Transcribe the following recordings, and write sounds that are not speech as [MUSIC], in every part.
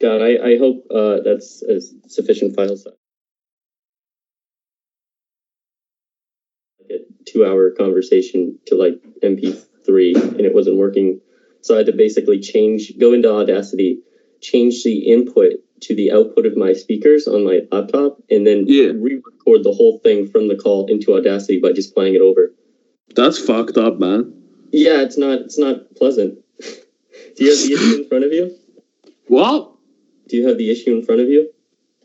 God, I, I hope uh, that's a sufficient file size. Like a two-hour conversation to like MP3, and it wasn't working. So I had to basically change, go into Audacity, change the input to the output of my speakers on my laptop, and then Yeah. re-record the whole thing from the call into Audacity by just playing it over. That's fucked up, man. Yeah, it's not it's not pleasant. [LAUGHS] Do you have the issue in front of you? What? Do you have the issue in front of you?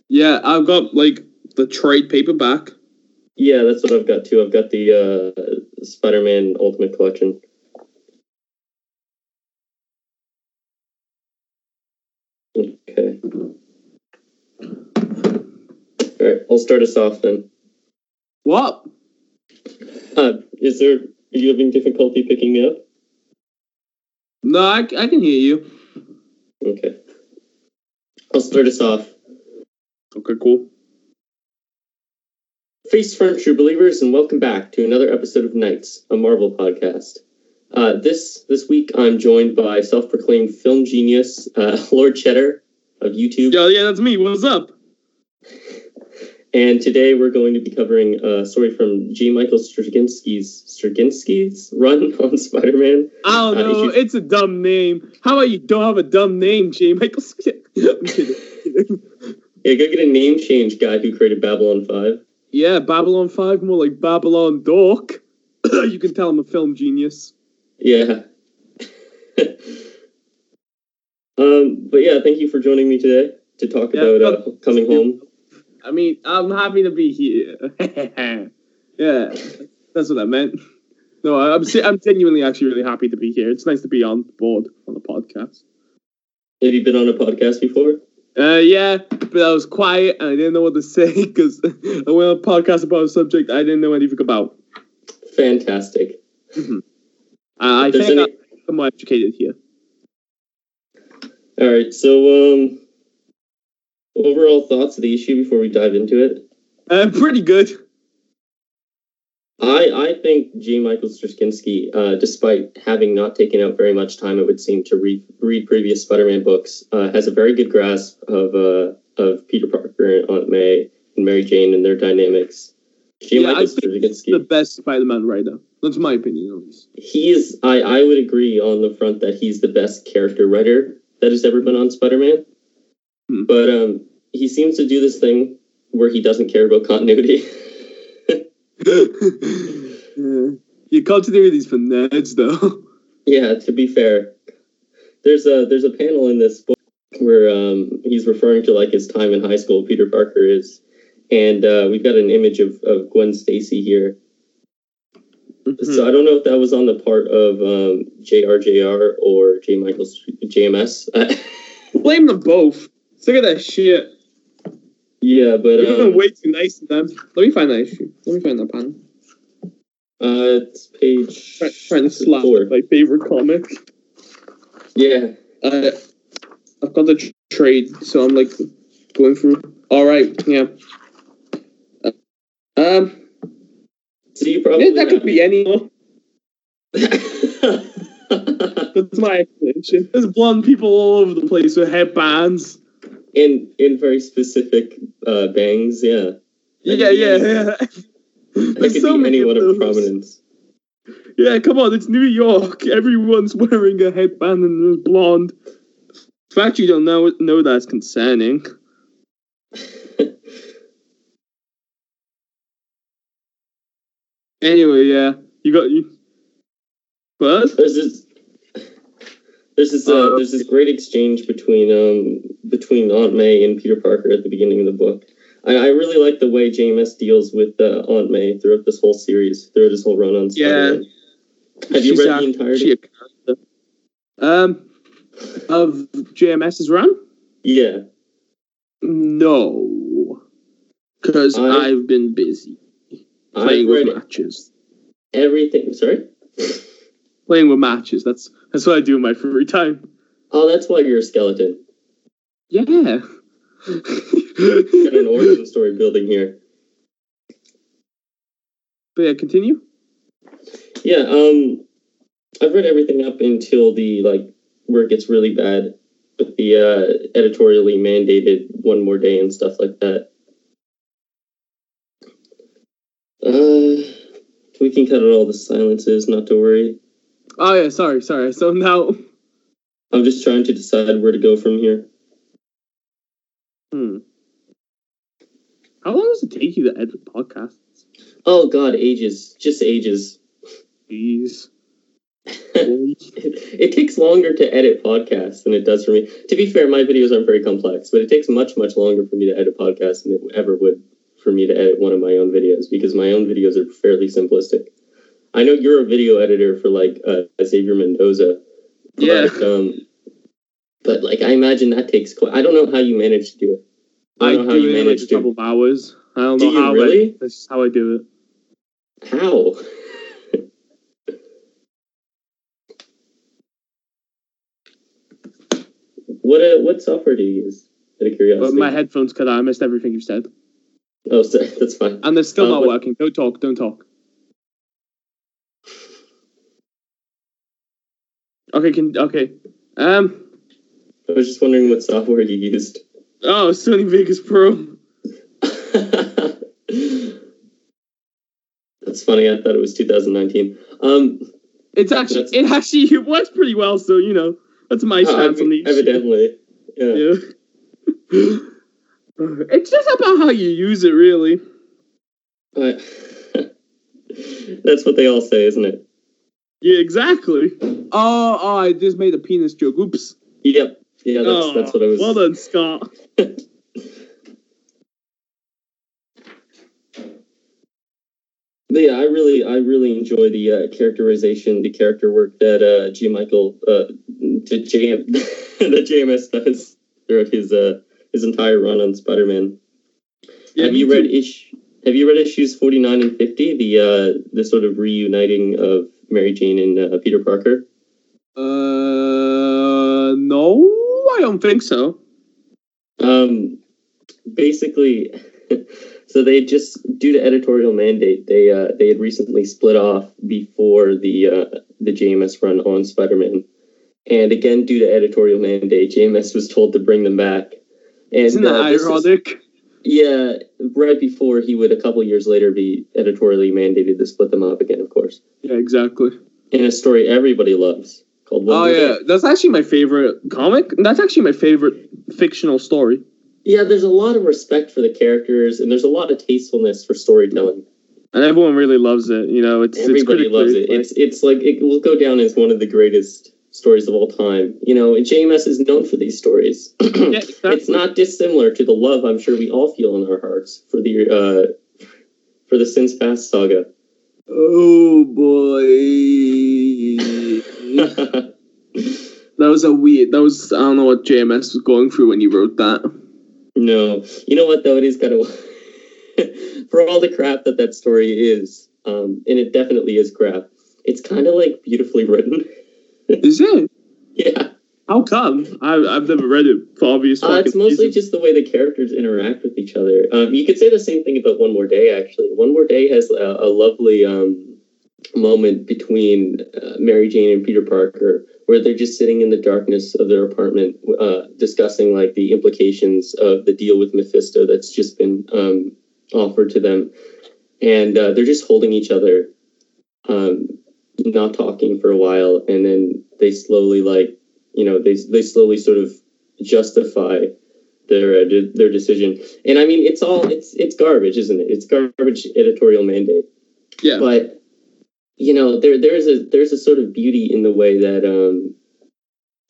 Yeah, I've got like the trade paperback. Yeah, that's what I've got too. I've got the uh, Spider-Man Ultimate Collection. Okay. All right, I'll start us off then. What? Uh, is there? Are you having difficulty picking me up? No, I, I can hear you. Okay. I'll start us off. Okay, cool. Face front, true believers, and welcome back to another episode of Knights, a Marvel podcast. Uh, this this week, I'm joined by self-proclaimed film genius uh, [LAUGHS] Lord Cheddar of YouTube, Yeah, yeah, that's me. What's up? And today we're going to be covering a story from J. Michael Straczynski's Straczynski's run [LAUGHS] on Spider-Man. I don't Uh, know. if It's a dumb name. How about you don't have a dumb name, J. Michael? [LAUGHS] [LAUGHS] Yeah, go get a name change guy who created Babylon Five. yeah, Babylon 5, more like Babylon Dork. [COUGHS] you can tell I'm a film genius. Yeah. um, but yeah, thank you for joining me today to talk Yeah, about uh, coming home. I mean, I'm happy to be here. [LAUGHS] yeah, that's what I meant. No, I- I'm I'm genuinely actually really happy to be here. It's nice to be on board on the podcast. Have you been on a podcast before? Uh, yeah, but I was quiet and I didn't know what to [LAUGHS] say because I went on a podcast about a subject I didn't know anything about. Fantastic. Uh, I If think any- I'm more educated here. All right. So, um, overall thoughts of the issue before we dive into it. Uh, pretty good. I I think G. Michael Straczynski, uh, despite having not taken out very much time, it would seem to read read previous Spider-Man books, uh, has a very good grasp of uh, of Peter Parker and Aunt May and Mary Jane and their dynamics. G. Yeah, Michael Straczynski. The best Spider-Man writer. That's my opinion, at least. He's I, I would agree on the front that he's the best character writer that has ever been on Spider-Man. Hmm. But um he seems to do this thing where he doesn't care about continuity. [LAUGHS] yeah. Your continuity is for nerds, though. yeah, to be fair. There's a there's a panel in this book where um he's referring to like his time in high school, Peter Parker is. And uh, we've got an image of, of Gwen Stacy here. So I don't know if that was on the part of um, JRJR or J. Michael's JMS. [LAUGHS] Blame them both. Look at that shit. yeah, but You're um, way too nice to them. Let me find that issue. Let me find that panel. Uh, it's page Try, trying to slap four. my favorite comic. Yeah, Uh, I've got the tr- trade, so I'm like going through. All right, yeah. Uh, um, so you probably yeah, that could be any. [LAUGHS] That's my explanation. There's blonde people all over the place with headbands. In in very specific uh, bangs. Yeah, That Yeah, yeah, yeah. [LAUGHS] could so many anyone of of prominence. Yeah, come on, it's New York. [LAUGHS] Everyone's wearing a headband and is blonde. The fact you don't know know that's concerning. [LAUGHS] Anyway, yeah, you got you. What? There's this. There's this, uh, there's this great exchange between um between Aunt May and Peter Parker at the beginning of the book. I, I really like the way JMS deals with uh, Aunt May throughout this whole series, throughout this whole run on Spider-Man. Have you read the entirety? Um, of JMS's run? Yeah. No, because I've been busy playing with matches. everything. Sorry? Playing with matches. That's that's what I do in my free time. Oh, that's why you're a skeleton. Yeah. Got an origin story building here. But yeah, continue. Yeah, um I've read everything up until the like where it gets really bad. with the uh, editorially mandated one more day and stuff like that. Uh, we can cut out all the silences, not to worry. Oh yeah, sorry, sorry. So now, [LAUGHS] I'm just trying to decide where to go from here. hmm. How long does it take you to edit podcasts? Oh God, ages, just ages. Jeez. it, [LAUGHS] it takes longer to edit podcasts than it does for me. To be fair, my videos aren't very complex, but it takes much, much longer for me to edit podcasts than it ever would for me to edit one of my own videos because my own videos are fairly simplistic. I know you're a video editor for like uh, Xavier Mendoza. Yeah. But, um, but like I imagine that takes. Quite, I don't know how you manage to do it. I, I don't know how do you it in like manage a to. couple of hours. I don't Do know how. really? That's just how I do it. How? [LAUGHS] what uh, what software do you use? Out of But curiosity. my headphones cut out. I missed everything you said, oh, [LAUGHS] sorry, that's fine. and they're still Uh, not what- working. Don't talk. Don't talk. Okay. Can okay. Um. I was just wondering what software you used. Oh, Sony Vegas Pro. [LAUGHS] that's funny. I thought it was 2019. Um, It's actually it actually it works pretty well. So you know that's my uh, stance on these. evidently, yeah. Yeah. [LAUGHS] it's just about how you use it, really. [LAUGHS] That's what they all say, isn't it? Yeah, exactly. Oh, oh, I just made a penis joke. Oops. Yep. Yeah, that's, oh, that's what I was. Well done, Scott. [LAUGHS] But yeah, I really, I really enjoy the uh, characterization, the character work that uh, G. Michael, uh, to JM, [LAUGHS] that JMS does throughout his uh, his entire run on Spider-Man. Yeah, have me you read too. ish? Have you read issues forty nine and fifty? The uh, the sort of reuniting of Mary Jane and uh, Peter Parker. Uh, no, I don't think so. Um, basically, [LAUGHS] so they just due to editorial mandate, they uh, they had recently split off before the uh, the JMS run on Spider Man, and again due to editorial mandate, JMS was told to bring them back. And, Isn't that uh, this is- ironic? yeah, right before he would a couple years later be editorially mandated to split them up again, of course, Yeah, exactly. in a story everybody loves called. One Oh yeah, Day. that's actually my favorite comic. That's actually my favorite fictional story. yeah. There's a lot of respect for the characters, and there's a lot of tastefulness for storytelling. and everyone really loves it. You know, it's Everybody it's loves it. It's it's like it will go down as one of the greatest stories of all time. You know, and JMS is known for these stories. [CLEARS THROAT] yeah, exactly. It's not dissimilar to the love I'm sure we all feel in our hearts for the uh, for the Sins Past saga. Oh boy, that was a weird. That was I don't know what JMS was going through when he wrote that. no, you know what though? It is kind of [LAUGHS] for all the crap that that story is, um, and it definitely is crap. It's kind of like beautifully written. Is it? [LAUGHS] yeah. How come? I, I've never read it for obvious. Uh, it's mostly reasons. just the way the characters interact with each other. Um, you could say the same thing about One More Day, actually. One More Day has a, a lovely um, moment between uh, Mary Jane and Peter Parker where they're just sitting in the darkness of their apartment uh, discussing like the implications of the deal with Mephisto that's just been um, offered to them. And uh, they're just holding each other, um, not talking for a while. And then they slowly like you know they they slowly sort of justify their uh, their decision and i mean it's all it's it's garbage isn't it it's garbage editorial mandate yeah. but you know there there's a there's a sort of beauty in the way that um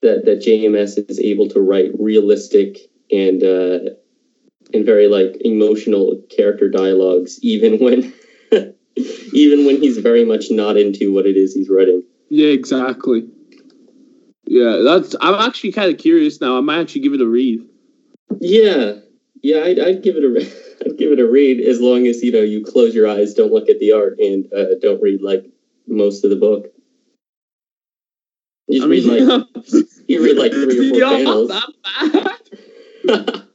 that that jms is able to write realistic and uh and very like emotional character dialogues even when [LAUGHS] even when he's very much not into what it is he's writing Yeah, exactly. Yeah, that's. I'm actually kind of curious now. I might actually give it a read. Yeah, yeah, I'd, I'd give it a, re- [LAUGHS] I'd give it a read as long as you know you close your eyes, don't look at the art, and uh, don't read like most of the book. You just I mean, read like [LAUGHS] you read like three or four panels. that [LAUGHS] bad.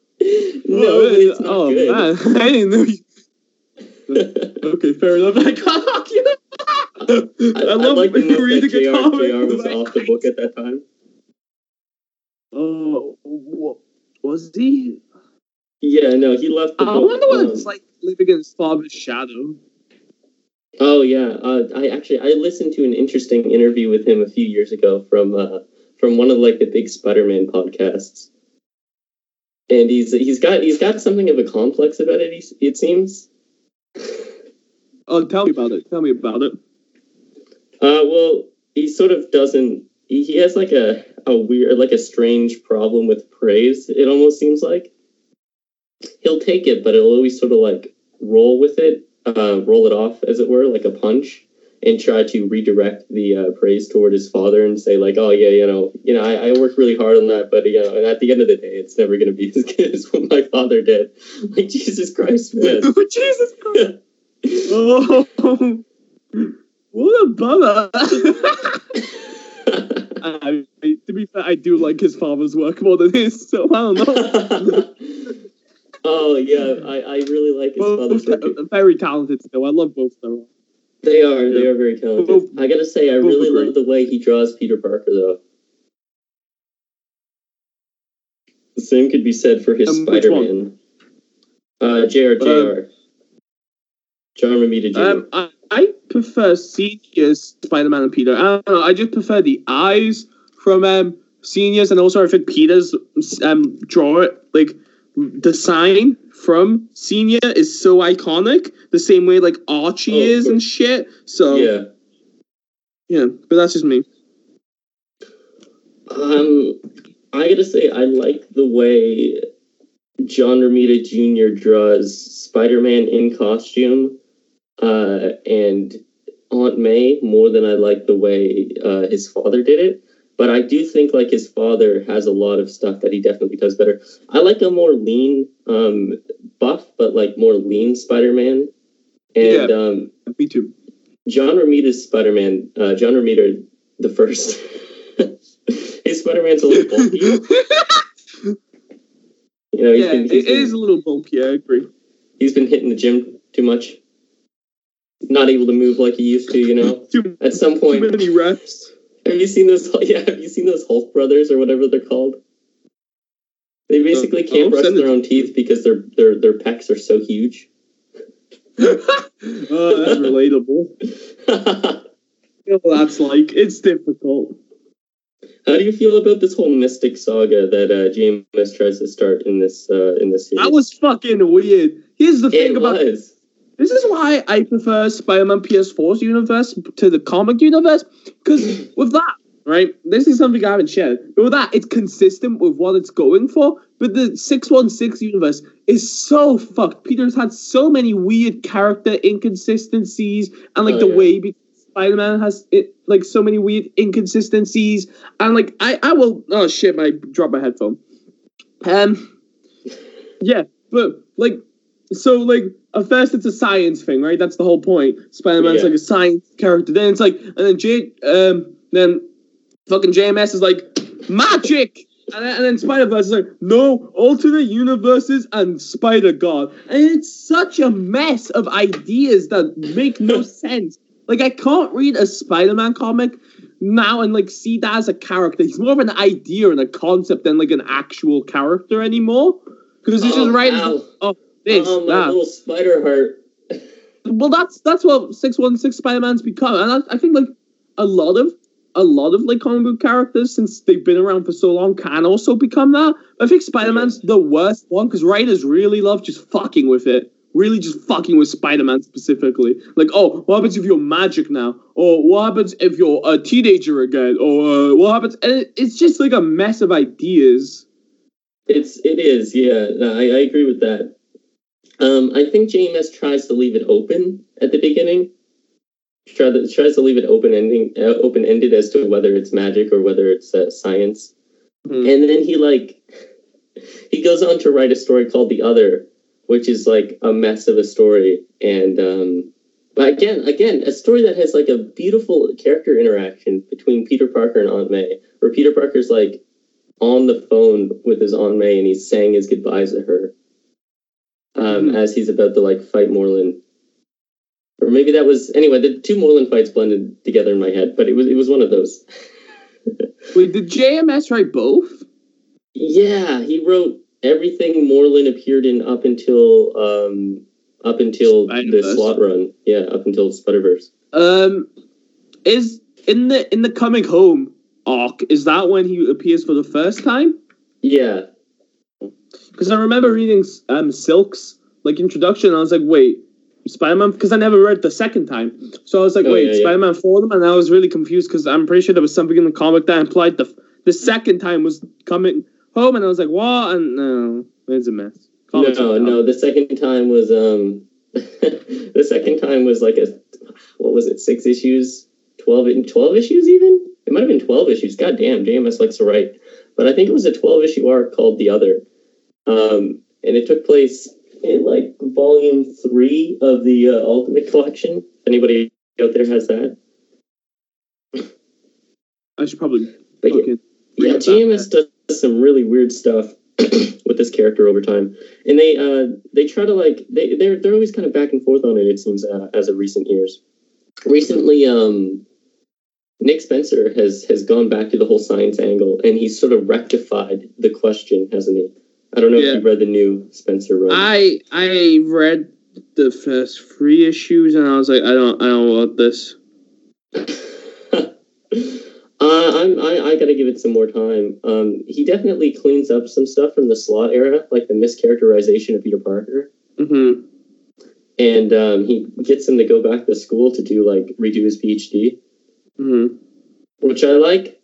no, but it's not oh good. man, I didn't know. You... okay, fair enough. I can't. You I, love like when that reading JR, comic. JR was off the book at that time. Oh, was he? Yeah, no, he left the I book. wonder what um, it's like living in his father's shadow. Oh yeah, uh, I actually I listened to an interesting interview with him a few years ago from uh, from one of like the big Spider-Man podcasts, and he's he's got he's got something of a complex about it. He, it seems. Oh, tell me about it. Tell me about it. Uh, well, he sort of doesn't. He, he has like a a weird, like a strange problem with praise. It almost seems like he'll take it, but he'll always sort of like roll with it, uh, roll it off, as it were, like a punch, and try to redirect the uh, praise toward his father and say like, "Oh yeah, you know, you know, I, I worked really hard on that, but you know, and at the end of the day, it's never going to be as [LAUGHS] good as what my father did." Like Jesus Christ, man. [LAUGHS] Jesus Christ. [LAUGHS] Oh, what a bummer. I, to be fair, I do like his father's work more than his, so I don't know. [LAUGHS] oh yeah, I, I really like his father's Both work. ta- very talented still. I love both of them. They are. They are very talented. Both- I gotta say, I really love the way he draws Peter Parker, though. The same could be said for his Um, Spider-Man. Uh, Jr. Jr. John Romita Jr. Um, I, I prefer seniors Spider-Man and Peter. I don't know. I just prefer the eyes from um, seniors, and also I think Peter's um draw it like the sign from senior is so iconic. The same way like Archie Oh, is and shit. So yeah. yeah. but that's just me. Um, I gotta say, I like the way John Romita Jr. draws Spider-Man in costume, uh, and Aunt May more than I like the way uh, his father did it. But I do think like his father has a lot of stuff that he definitely does better. I like a more lean, um, buff, but like more lean Spider-Man. And um, Me too. John Romita's Spider-Man, uh, John Romita the first. [LAUGHS] his Spider-Man's a little bulky. [LAUGHS] You know, he's yeah, been, it been, is a little bulky. I agree. he's been hitting the gym too much. Not able to move like he used to, you know. [LAUGHS] Too, At some too point, many reps. have you seen those? [LAUGHS] Yeah, have you seen those Hulk brothers or whatever they're called? They basically Uh, can't brush their own teeth because their their their pecs are so huge. [LAUGHS] oh, that's relatable. You know that's like. It's difficult. How do you feel about this whole mystic saga that uh, JMS tries to start in this uh, in this series? That was fucking weird. Here's the thing it about was. This is why I prefer Spider-Man PS4's universe to the comic universe. Because with that, right, this is something I haven't shared. But with that, it's consistent with what it's going for. But the 616 universe is so fucked. Peter's had so many weird character inconsistencies and like Oh, the yeah. way Spider-Man has it like so many weird inconsistencies. And like I, I will oh shit, I dropped my headphone. Um yeah, but like so like at first it's a science thing, right? That's the whole point. Spider-Man's Yeah. like a science character. Then it's like and then J um then fucking JMS is like magic. And then, and then Spider-Verse is like, no, alternate universes and Spider-God. And it's such a mess of ideas that make no [LAUGHS] sense. Like, I can't read a Spider-Man comic now and, like, see that as a character. He's more of an idea and a concept than, like, an actual character anymore. Because it's just Oh, right, ow. oh, this, oh, my that little spider heart. [LAUGHS] well that's that's what 616 spider-man's become and I, I think like a lot of a lot of like comic book characters since they've been around for so long can also become that. I think spider-man's the worst one because writers really love just fucking with it. Really just fucking with spider-man specifically. Like oh what happens if you're magic now? Or what happens if you're a teenager again? Or uh, what happens? And it, it's just like a mess of ideas. It's it is, yeah. No, I, I agree with that. Um, I think JMS tries to leave it open at the beginning. Try to, tries to leave it open ending, uh, open ended as to whether it's magic or whether it's uh, science. Hmm. And then he like he goes on to write a story called The Other, which is like a mess of a story. And um, but again, again, a story that has like a beautiful character interaction between Peter Parker and Aunt May, where Peter Parker's like on the phone with his Aunt May and he's saying his goodbyes to her um, Mhm. as he's about to like fight Morlun. Or maybe that was anyway. The two Morlun fights blended together in my head, but it was it was one of those. [LAUGHS] wait did jms write both Yeah, he wrote everything Morlun appeared in up until um up until the Slott run. Yeah, up until Spider-Verse. Um, is in the in the coming home arc? Is that when he appears for the first time? Yeah. Because I remember reading um Silk's like introduction. And I was like, wait, Spider Man? Because I never read the second time. So I was like, Oh, wait, yeah, yeah. Spider Man for them, and I was really confused because I'm pretty sure there was something in the comic that implied the the second time was coming home, and I was like, what? And no, it's a mess. Comics no, no. The second time was um, [LAUGHS] the second time was like a what was it? Six issues, twelve in twelve issues even. It might have been twelve issues. God damn, JMS likes to write. But I think it was a twelve issue arc called The Other, um, and it took place in like volume three of the uh, Ultimate Collection. If anybody out there has that, I should probably but yeah, yeah, GMS does some really weird stuff [CLEARS THROAT] with this character over time, and they uh they try to like they they're they're always kind of back and forth on it. It seems uh, as of recent years. Recently, um, Nick Spencer has has gone back to the whole science angle, and he's sort of rectified the question, hasn't he? I don't know Yeah. if you read the new Spencer run. I I read the first three issues and I was like, I don't I don't want this. [LAUGHS] uh, I'm, I, I gotta give it some more time. Um, he definitely cleans up some stuff from the Slott era, like the mischaracterization of Peter Parker. Mm-hmm. and um, he gets him to go back to school to do like redo his PhD, Mm-hmm. which I like.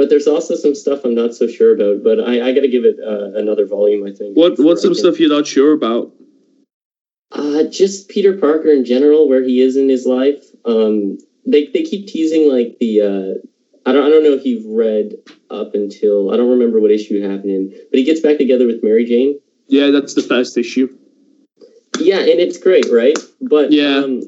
But there's also some stuff I'm not so sure about. But I, I got to give it uh, another volume. I think. What what's some stuff you're not sure about? Uh, just Peter Parker in general, where he is in his life. Um, they they keep teasing like the. Uh, I don't I don't know if you've read up until I don't remember what issue happened in, but he gets back together with Mary Jane. Yeah, that's the first issue. Yeah, and it's great, right? But Yeah. um,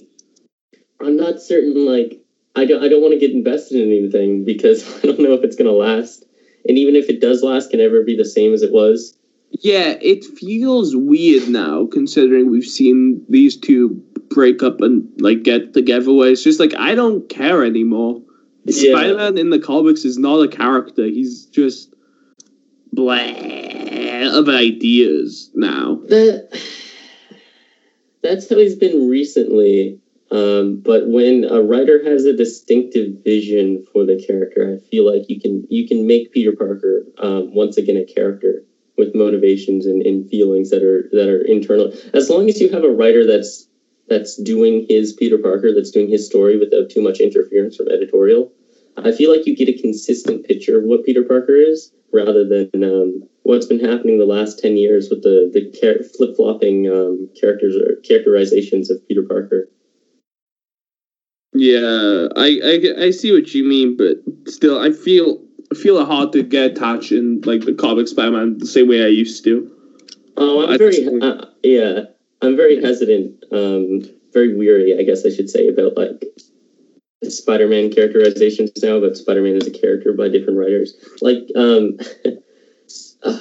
I'm not certain. Like, I don't, I don't want to get invested in anything because [LAUGHS] I don't know if it's gonna last. And even if it does last, can ever be the same as it was? Yeah, it feels weird now considering we've seen these two break up and like get together. Where it's just like I don't care anymore. Yeah. Spider-Man in the comics is not a character. He's just blah of ideas now. That that's how he's been recently. Um, but when a writer has a distinctive vision for the character, I feel like you can you can make Peter Parker um, once again a character with motivations and, and feelings that are that are internal. As long as you have a writer that's that's doing his Peter Parker, that's doing his story without too much interference from editorial, I feel like you get a consistent picture of what Peter Parker is, rather than um, what's been happening the last ten years with the the flip flopping um, characters or characterizations of Peter Parker. Yeah, I, I I see what you mean, but still, I feel I feel it hard to get attached in like the comic Spider-Man the same way I used to. Oh, I'm very uh, yeah. I'm very hesitant, um, very weary, I guess I should say, about like Spider-Man characterizations now. About Spider-Man as a character by different writers, like um, [LAUGHS] uh,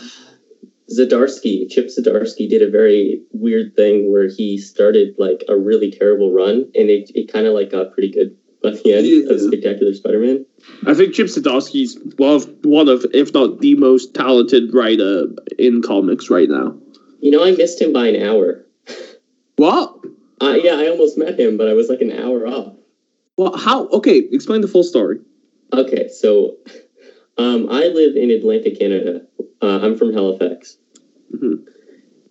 Zdarsky. Chip Zdarsky did a very weird thing where he started like a really terrible run, and it, it kind of like got pretty good by the end Yeah. of Spectacular Spider-Man. I think Chip Zdarsky's one of one of, if not the most talented writer in comics right now. You know, I missed him by an hour. What? Uh, yeah, I almost met him, but I was like an hour off. Well, how? Okay, explain the full story. Okay, so um, I live in Atlantic Canada. Uh, I'm from Halifax. Mhm.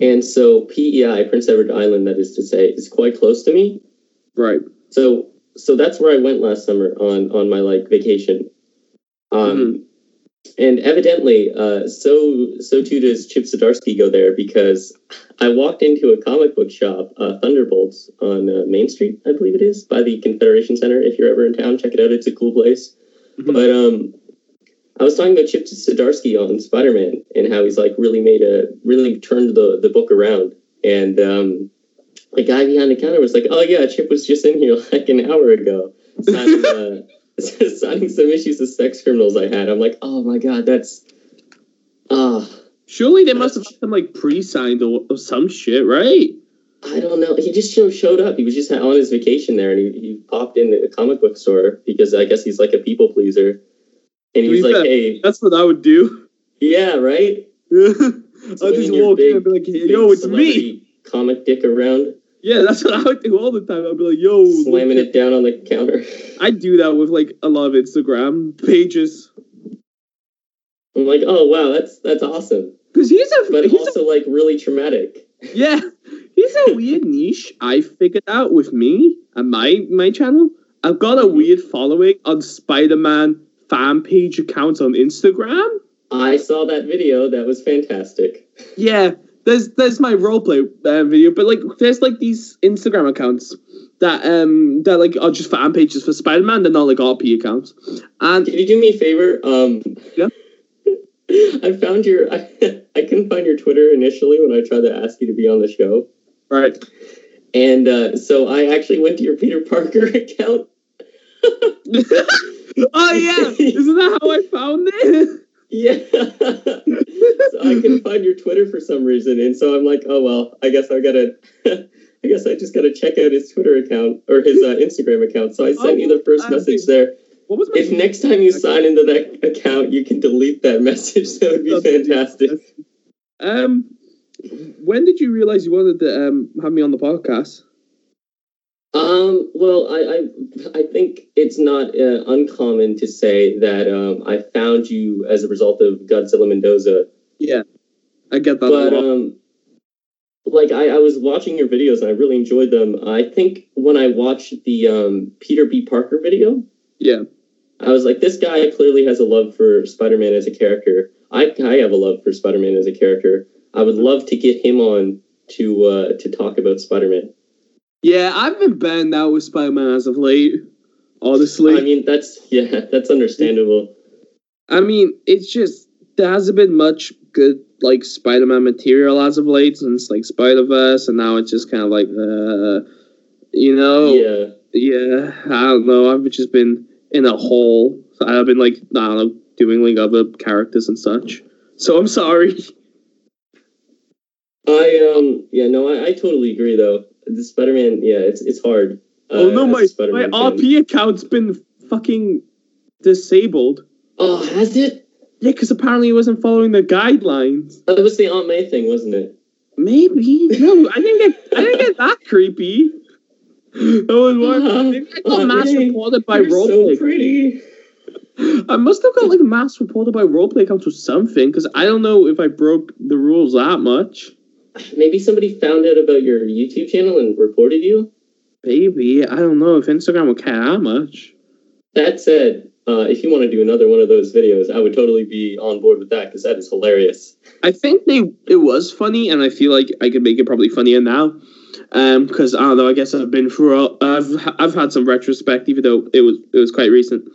And so PEI, Prince Edward Island, that is to say, is quite close to me. Right. So so that's where I went last summer on on my like vacation. Um, and evidently, uh, so so too does Chip Zdarsky go there because I walked into a comic book shop, uh, Thunderbolts on uh, Main Street, I believe it is, by the Confederation Center. If you're ever in town, check it out. It's a cool place. Mhm. But um, I was talking about Chip Zdarsky on Spider Man and how he's like really made a really turned the the book around. And um, the guy behind the counter was like, "Oh yeah, Chip was just in here [LAUGHS] like an hour ago, signing, uh, [LAUGHS] signing some issues of Sex Criminals I had." I'm like, "Oh my god, that's ah." Surely they must have had like pre-signed or, some shit, right? I don't know. He just showed, showed up. He was just on his vacation there, and he, he popped in a comic book store because I guess he's like a people pleaser. And he To was be like, fair, "Hey, That's what I would do. yeah, right." So [LAUGHS] I'll just walk in and be like, big yo, it's me. Comic dick around, Yeah, that's what I would do all the time. I'd be like, yo, slamming it down on the counter. [LAUGHS] I do that with like a lot of Instagram pages. I'm like, oh wow, that's that's awesome, Because he's a but he's also like really traumatic. [LAUGHS] yeah, he's a weird niche I figured out with me and my my channel. I've got a mm-hmm. weird following on Spider-Man fan page accounts on Instagram. I saw that video. That was fantastic. [LAUGHS] Yeah, there's there's my roleplay uh, video, but like there's like these Instagram accounts that um that like are just fan pages for Spider-Man. They're not like RP accounts. And Can you do me a favor? Um, Yeah. [LAUGHS] I found your. I, [LAUGHS] I couldn't find your Twitter initially when I tried to ask you to be on the show, right, and uh, so I actually went to your Peter Parker account. Oh yeah, isn't that how I found it? [LAUGHS] Yeah. so I couldn't find your Twitter for some reason, and so I'm like, oh well, I guess I gotta. [LAUGHS] I guess I just gotta check out his Twitter account or his uh, Instagram account. So I sent you the first Oh, message okay. there. What was my If next time you sign into that account, you can delete that [LAUGHS] message. That would be fantastic. Um, when did you realize you wanted to um have me on the podcast? Um, well, I, I, I think it's not uh, uncommon to say that um, I found you as a result of Godzilla Mendoza. Yeah, I get that. But a lot. um, like I, I was watching your videos and I really enjoyed them. I think when I watched the um, Peter B. Parker video, yeah, I was like, this guy clearly has a love for Spider-Man as a character. I, I have a love for Spider-Man as a character. I would love to get him on to uh, to talk about Spider-Man. Yeah, I've been banned out with Spider-Man as of late. Honestly, I mean, that's [LAUGHS] yeah, that's understandable. I mean, it's just there hasn't been much good like Spider-Man material as of late since like Spider-Verse, and now it's just kind of like, uh, you know, Yeah. yeah, I don't know. I've just been in a hole. I've been like, I don't know, doing like other characters and such. So I'm sorry. I um yeah no I, I totally agree though the Spider Man yeah it's it's hard. oh no, uh, my my Spider-Man fan. RP account's been fucking disabled. Oh, has it? Yeah, because apparently it wasn't following the guidelines. That was the Aunt May thing, wasn't it? Maybe no, I didn't get I didn't get that creepy. That was one. Maybe uh-huh. I got Aunt mass May, reported by You're so pretty. I must have got like mass reported by roleplay accounts or something because I don't know if I broke the rules that much. Maybe somebody found out about your YouTube channel and reported you. Maybe I don't know if Instagram will care that much. That said, uh, if you want to do another one of those videos, I would totally be on board with that because that is hilarious. I think they it was funny, and I feel like I could make it probably funnier now. Um, because I don't know. I guess I've been through. A, I've I've had some retrospect, even though it was it was quite recent.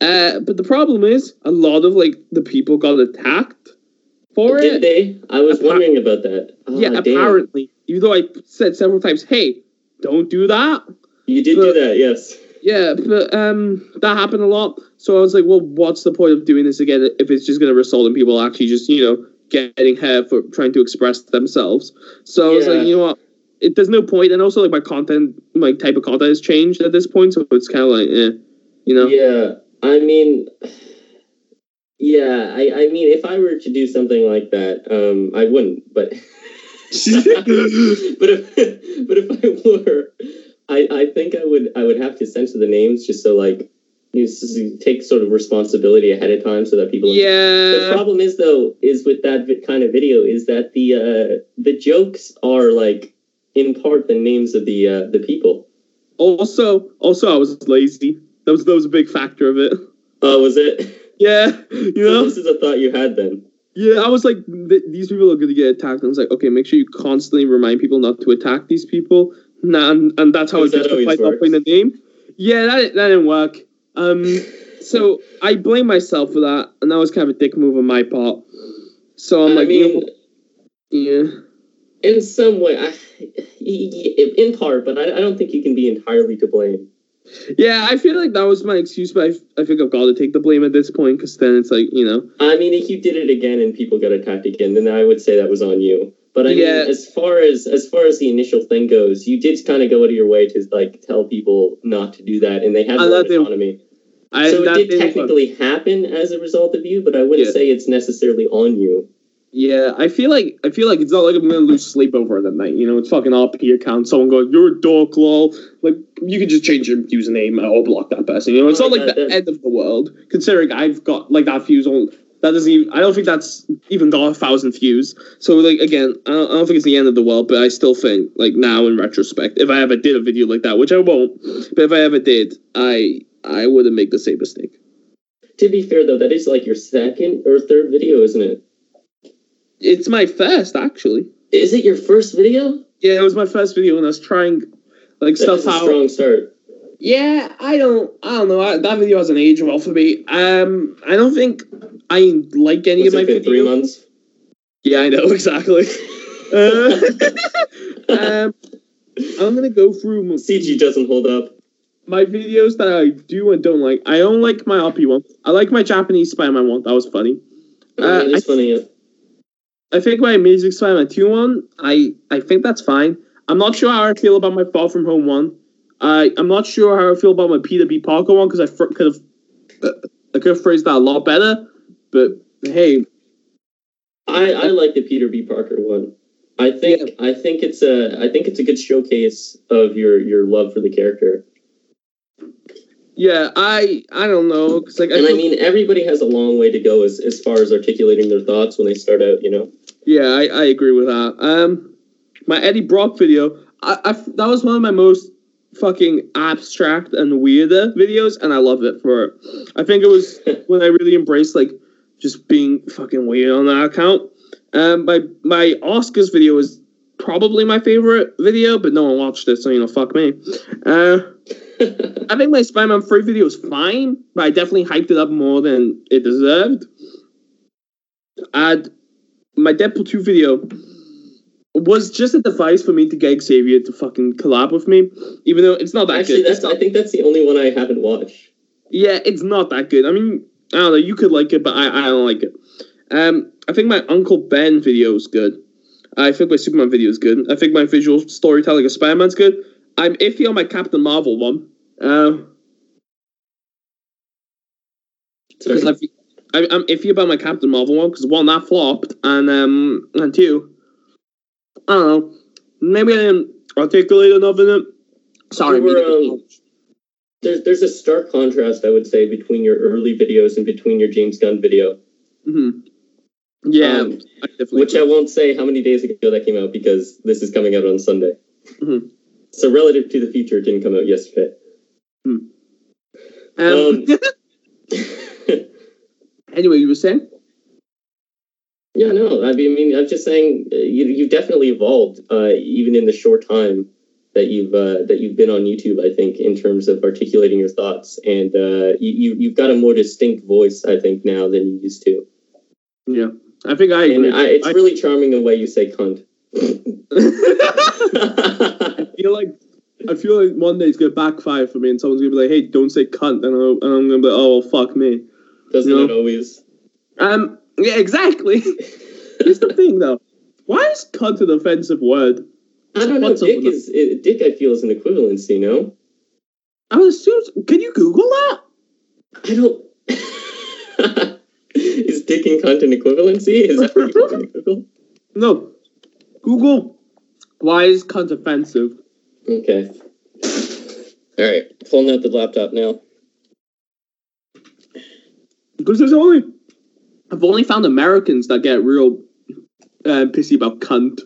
Uh, but the problem is a lot of like the people got attacked for Did it. they? I was Appa- wondering about that. Ah, yeah, damn. apparently. Even though I said several times, "Hey, don't do that." You did but- do that, yes. Yeah, but um, that happened a lot. So I was like, well, what's the point of doing this again if it's just going to result in people actually just, you know, getting hurt for trying to express themselves? So I was like, you know what? It, there's no point. And also, like, my content, my type of content has changed at this point. So it's kind of like, eh, you know? Yeah, I mean, yeah, I, I mean, if I were to do something like that, um, I wouldn't. But, [LAUGHS] but if, but if I were, I, I think I would, I would have to censor the names just so like you take sort of responsibility ahead of time so that people. Yeah. The problem is though, is with that kind of video, is that the uh, the jokes are like in part the names of the uh, the people. Also, also, I was lazy. That was that was a big factor of it. Oh, was it? Yeah, you So know. this is a thought you had then. Yeah, I was like, th- these people are going to get attacked. And I was like, okay, make sure you constantly remind people not to attack these people. Nah, and, and that's how it justified not putting the name. Yeah, that, that didn't work. Um, [LAUGHS] so I blame myself for that, and that was kind of a dick move on my part. So I'm I like, mean, yeah, in some way, I, in part, but I, I don't think you can be entirely to blame. Yeah. I feel like that was my excuse, but I, I think I've got to take the blame at this point because then it's like, you know, I mean, if you did it again and people got attacked again, then I would say that was on you. But I Yeah. mean, as far as as far as the initial thing goes, you did kind of go out of your way to like tell people not to do that, and they had Uh, their that own didn't- autonomy. I so it did technically happen as a result of you, but I wouldn't Yeah. say it's necessarily on you. Yeah, I feel like I feel like it's not like I'm gonna lose sleep over that night. You know, it's fucking RP account. Someone goes, "You're a dork, lol." Like you can just change your username or block that person. You know, it's Oh, not like the end of the world. Considering I've got like that fuse on that doesn't even. I don't think that's even got a thousand views. So like again, I don't, I don't think it's the end of the world. But I still think like now in retrospect, if I ever did a video like that, which I won't, but if I ever did, I I wouldn't make the same mistake. To be fair though, that is like your second or third video, isn't it? It's my first actually. Is it your first video? Yeah, it was my first video, and I was trying like That stuff out. strong start. Yeah, I don't, I don't know. I, that video hasn't aged well for me. Um, I don't think I like any Was of my been three months? Yeah, I know [LAUGHS] exactly. [LAUGHS] uh, [LAUGHS] um, I'm gonna go through m- CG doesn't hold up. my videos that I do and don't like. I don't like my RP one. I like my Japanese Spider-Man one. That was funny. Uh, it's I- funny. yeah. I think my Amazing Spider-Man 2 one, I, I think that's fine. I'm not sure how I feel about my Far From Home one. I, I'm not sure how I feel about my Peter B. Parker one because I fr- could have uh, I could have phrased that a lot better. But hey, I, I like the Peter B. Parker one. I think I think it's a I think it's a good showcase of your your love for the character. yeah, I I don't know because like I And I feel- mean, everybody has a long way to go as as far as articulating their thoughts when they start out. You know. Yeah, I, I agree with that. Um, my Eddie Brock video, I, I that was one of my most fucking abstract and weirder videos, and I love it for it. I think it was [LAUGHS] when I really embraced like just being fucking weird on that account. Um, my my Oscars video is probably my favorite video, but no one watched it, so you know, fuck me. Uh, I think my Spider-Man 3 video is fine, but I definitely hyped it up more than it deserved. And my Deadpool 2 video was just a device for me to get Xavier to fucking collab with me, even though it's not that Actually, good. that's I think that's the only one I haven't watched. Yeah, it's not that good. I mean, I don't know. You could like it, but I, I don't like it. Um, I think my Uncle Ben video is good. I think my Superman video is good. I think my visual storytelling of Spider Man's good. I'm iffy on my Captain Marvel one. Uh, because Sorry. I, I'm iffy about my Captain Marvel one because one that flopped, and um, and two, I don't know. Maybe I didn't articulate enough in it. Sorry, were, um, There's there's a stark contrast, I would say, between your early videos and between your James Gunn video. Mhm. Yeah, Um, I which I won't say how many days ago that came out because this is coming out on Sunday. Mhm. So relative to the future, it didn't come out yesterday. Um, Um, [LAUGHS] [LAUGHS] anyway, you were saying? yeah, no, I mean, I I'm just saying uh, you you've definitely evolved, uh, even in the short time that you've uh, that you've been on YouTube. I think in terms of articulating your thoughts, and uh, you, you you've got a more distinct voice, I think, now than you used to. Yeah, I think I And. I, it's I- really charming the way you say "cunt." [LAUGHS] I feel like I feel like one day it's gonna backfire for me, and someone's gonna be like, "Hey, don't say cunt," and I'm, and I'm gonna be like, "Oh, fuck me." Doesn't No. it always? Um, yeah, exactly. [LAUGHS] Here's the thing, though. Why is cunt an offensive word? I don't know. Dick is it, Dick. I feel is an equivalency. No, I would assume. Can you Google that? I don't. [LAUGHS] is Dick and cunt an equivalency? Is that what you want me to Google? [LAUGHS] No. Google. Why is cunt offensive? Okay. All right, pulling out the laptop now. Because there's only I've only found Americans that get real uh, pissy about cunt.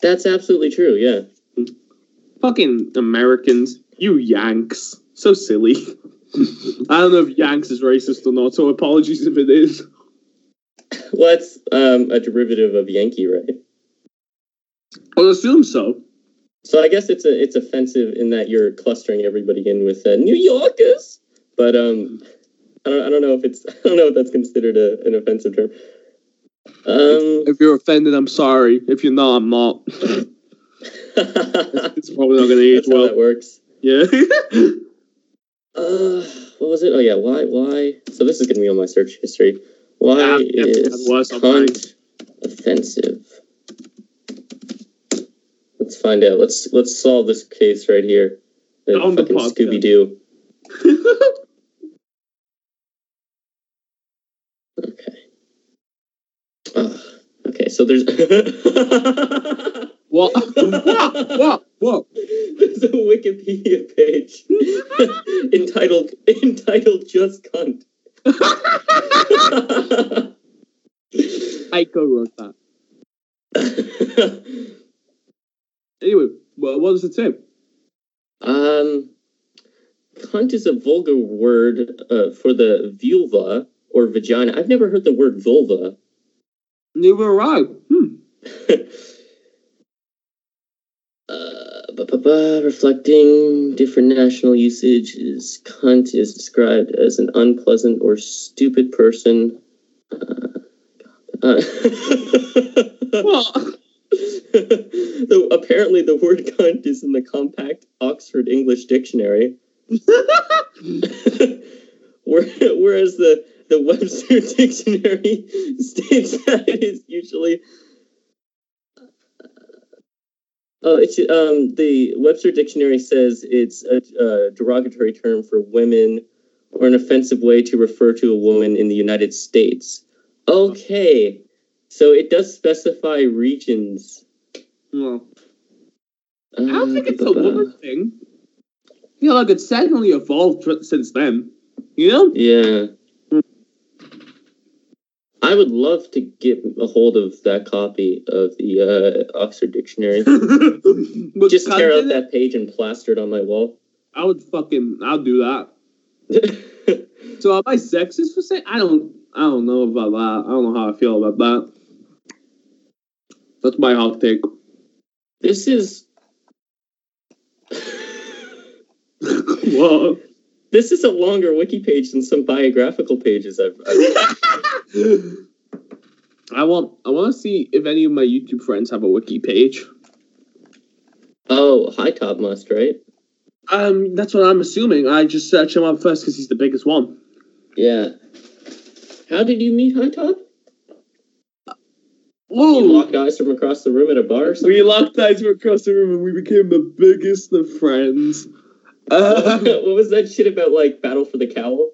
That's absolutely true. Yeah. Fucking Americans, you Yanks, so silly. [LAUGHS] I don't know if Yanks is racist or not, so apologies if it is. [LAUGHS] Well, it's um, a derivative of Yankee, right? I'll assume so. So I guess it's a it's offensive in that you're clustering everybody in with uh, New Yorkers, but um, I don't I don't know if it's [LAUGHS] I don't know if that's considered a, an offensive term. Um, If you're offended, I'm sorry. If you're not, I'm not. [LAUGHS] It's probably not gonna age that's how well. that works. Yeah. [LAUGHS] Uh, what was it? Oh yeah, why why? So this is gonna be on my search history. Why Yeah, is it was on cunt offensive? Let's find out. Let's let's solve this case right here. On the. Scooby Doo. Okay. Ugh, so there's what? What? What? there's a Wikipedia page [LAUGHS] entitled entitled "Just Cunt." Aiko wrote that. Anyway, what, what does it say? um, cunt is a vulgar word uh, for the vulva or vagina. I've never heard the word vulva. Neither I. Hmm. [LAUGHS] Uh, reflecting different national usages, cunt is described as an unpleasant or stupid person. Uh, uh? [LAUGHS] Apparently the word cunt is in the compact Oxford English Dictionary, [LAUGHS] whereas the the Webster [LAUGHS] Dictionary [LAUGHS] states that it is usually. Oh, it's um the Webster Dictionary says it's a, a derogatory term for women or an offensive way to refer to a woman in the United States. Okay, so it does specify regions. Well, I don't think it's a woman thing. Feel like it's certainly evolved since then. You know? Yeah. I would love to get a hold of that copy of the uh, Oxford Dictionary. [LAUGHS] Just tear out that page and plaster it on my wall. I would fucking, I'll do that. [LAUGHS] So am I sexist for saying? I don't, I don't know about that. I don't know how I feel about that. That's my hot take. this is [LAUGHS] Whoa. This is a longer wiki page than some biographical pages I've. I've [LAUGHS] I want, I want to see if any of my YouTube friends have a wiki page. oh, HiTop must right. Um, that's what I'm assuming. I just searched him up first because he's the biggest one. Yeah. How did you meet HiTop? You Whoa! locked eyes from across the room at a bar or something? We locked eyes from across the room and we became the biggest of friends. Uh, [LAUGHS] what was that shit about like Battle for the Cowl?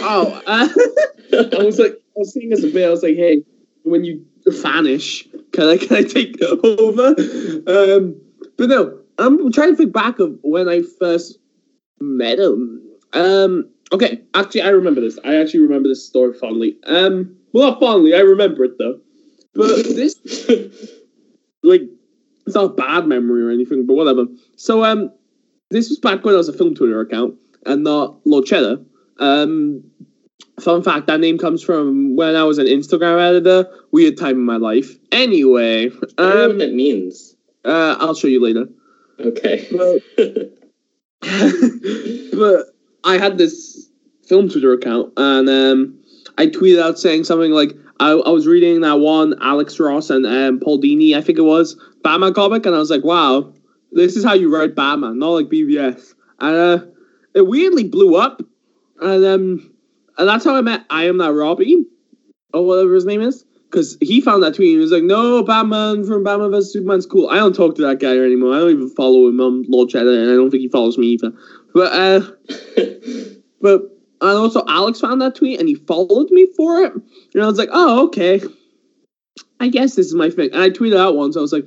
oh, uh, [LAUGHS] I was like, I was seeing as a bit, I was like, hey, when you vanish, can I [LAUGHS] can I take over? Um, but no, I'm trying to think back of when I first met him. Um, okay, actually, I remember this. I actually remember this story fondly. Um, well, not fondly. I remember it though. But this like it's not a bad memory or anything, but whatever. So um this was back when I was a film Twitter account and not Lord Cheddar. Um fun fact, that name comes from when I was an Instagram editor. Weird time in my life. Anyway, I don't know what um that means. uh, I'll show you later. Okay. but [LAUGHS] I had this film Twitter account and um, I tweeted out saying something like I, I was reading that one Alex Ross and um, Paul Dini, I think it was Batman comic, and I was like, wow, this is how you write Batman, not like BVS. And uh, it weirdly blew up, and um, and that's how I met I am that Robbie, or whatever his name is. Because he found that tweet and he was like, no, Batman from Batman vs. Superman's cool. I don't talk to that guy anymore. I don't even follow him on Lord Cheddar, and I don't think he follows me either. But uh, [LAUGHS] but and also Alex found that tweet and he followed me for it. And I was like, oh, okay. I guess this is my thing. And I tweeted out once, I was like,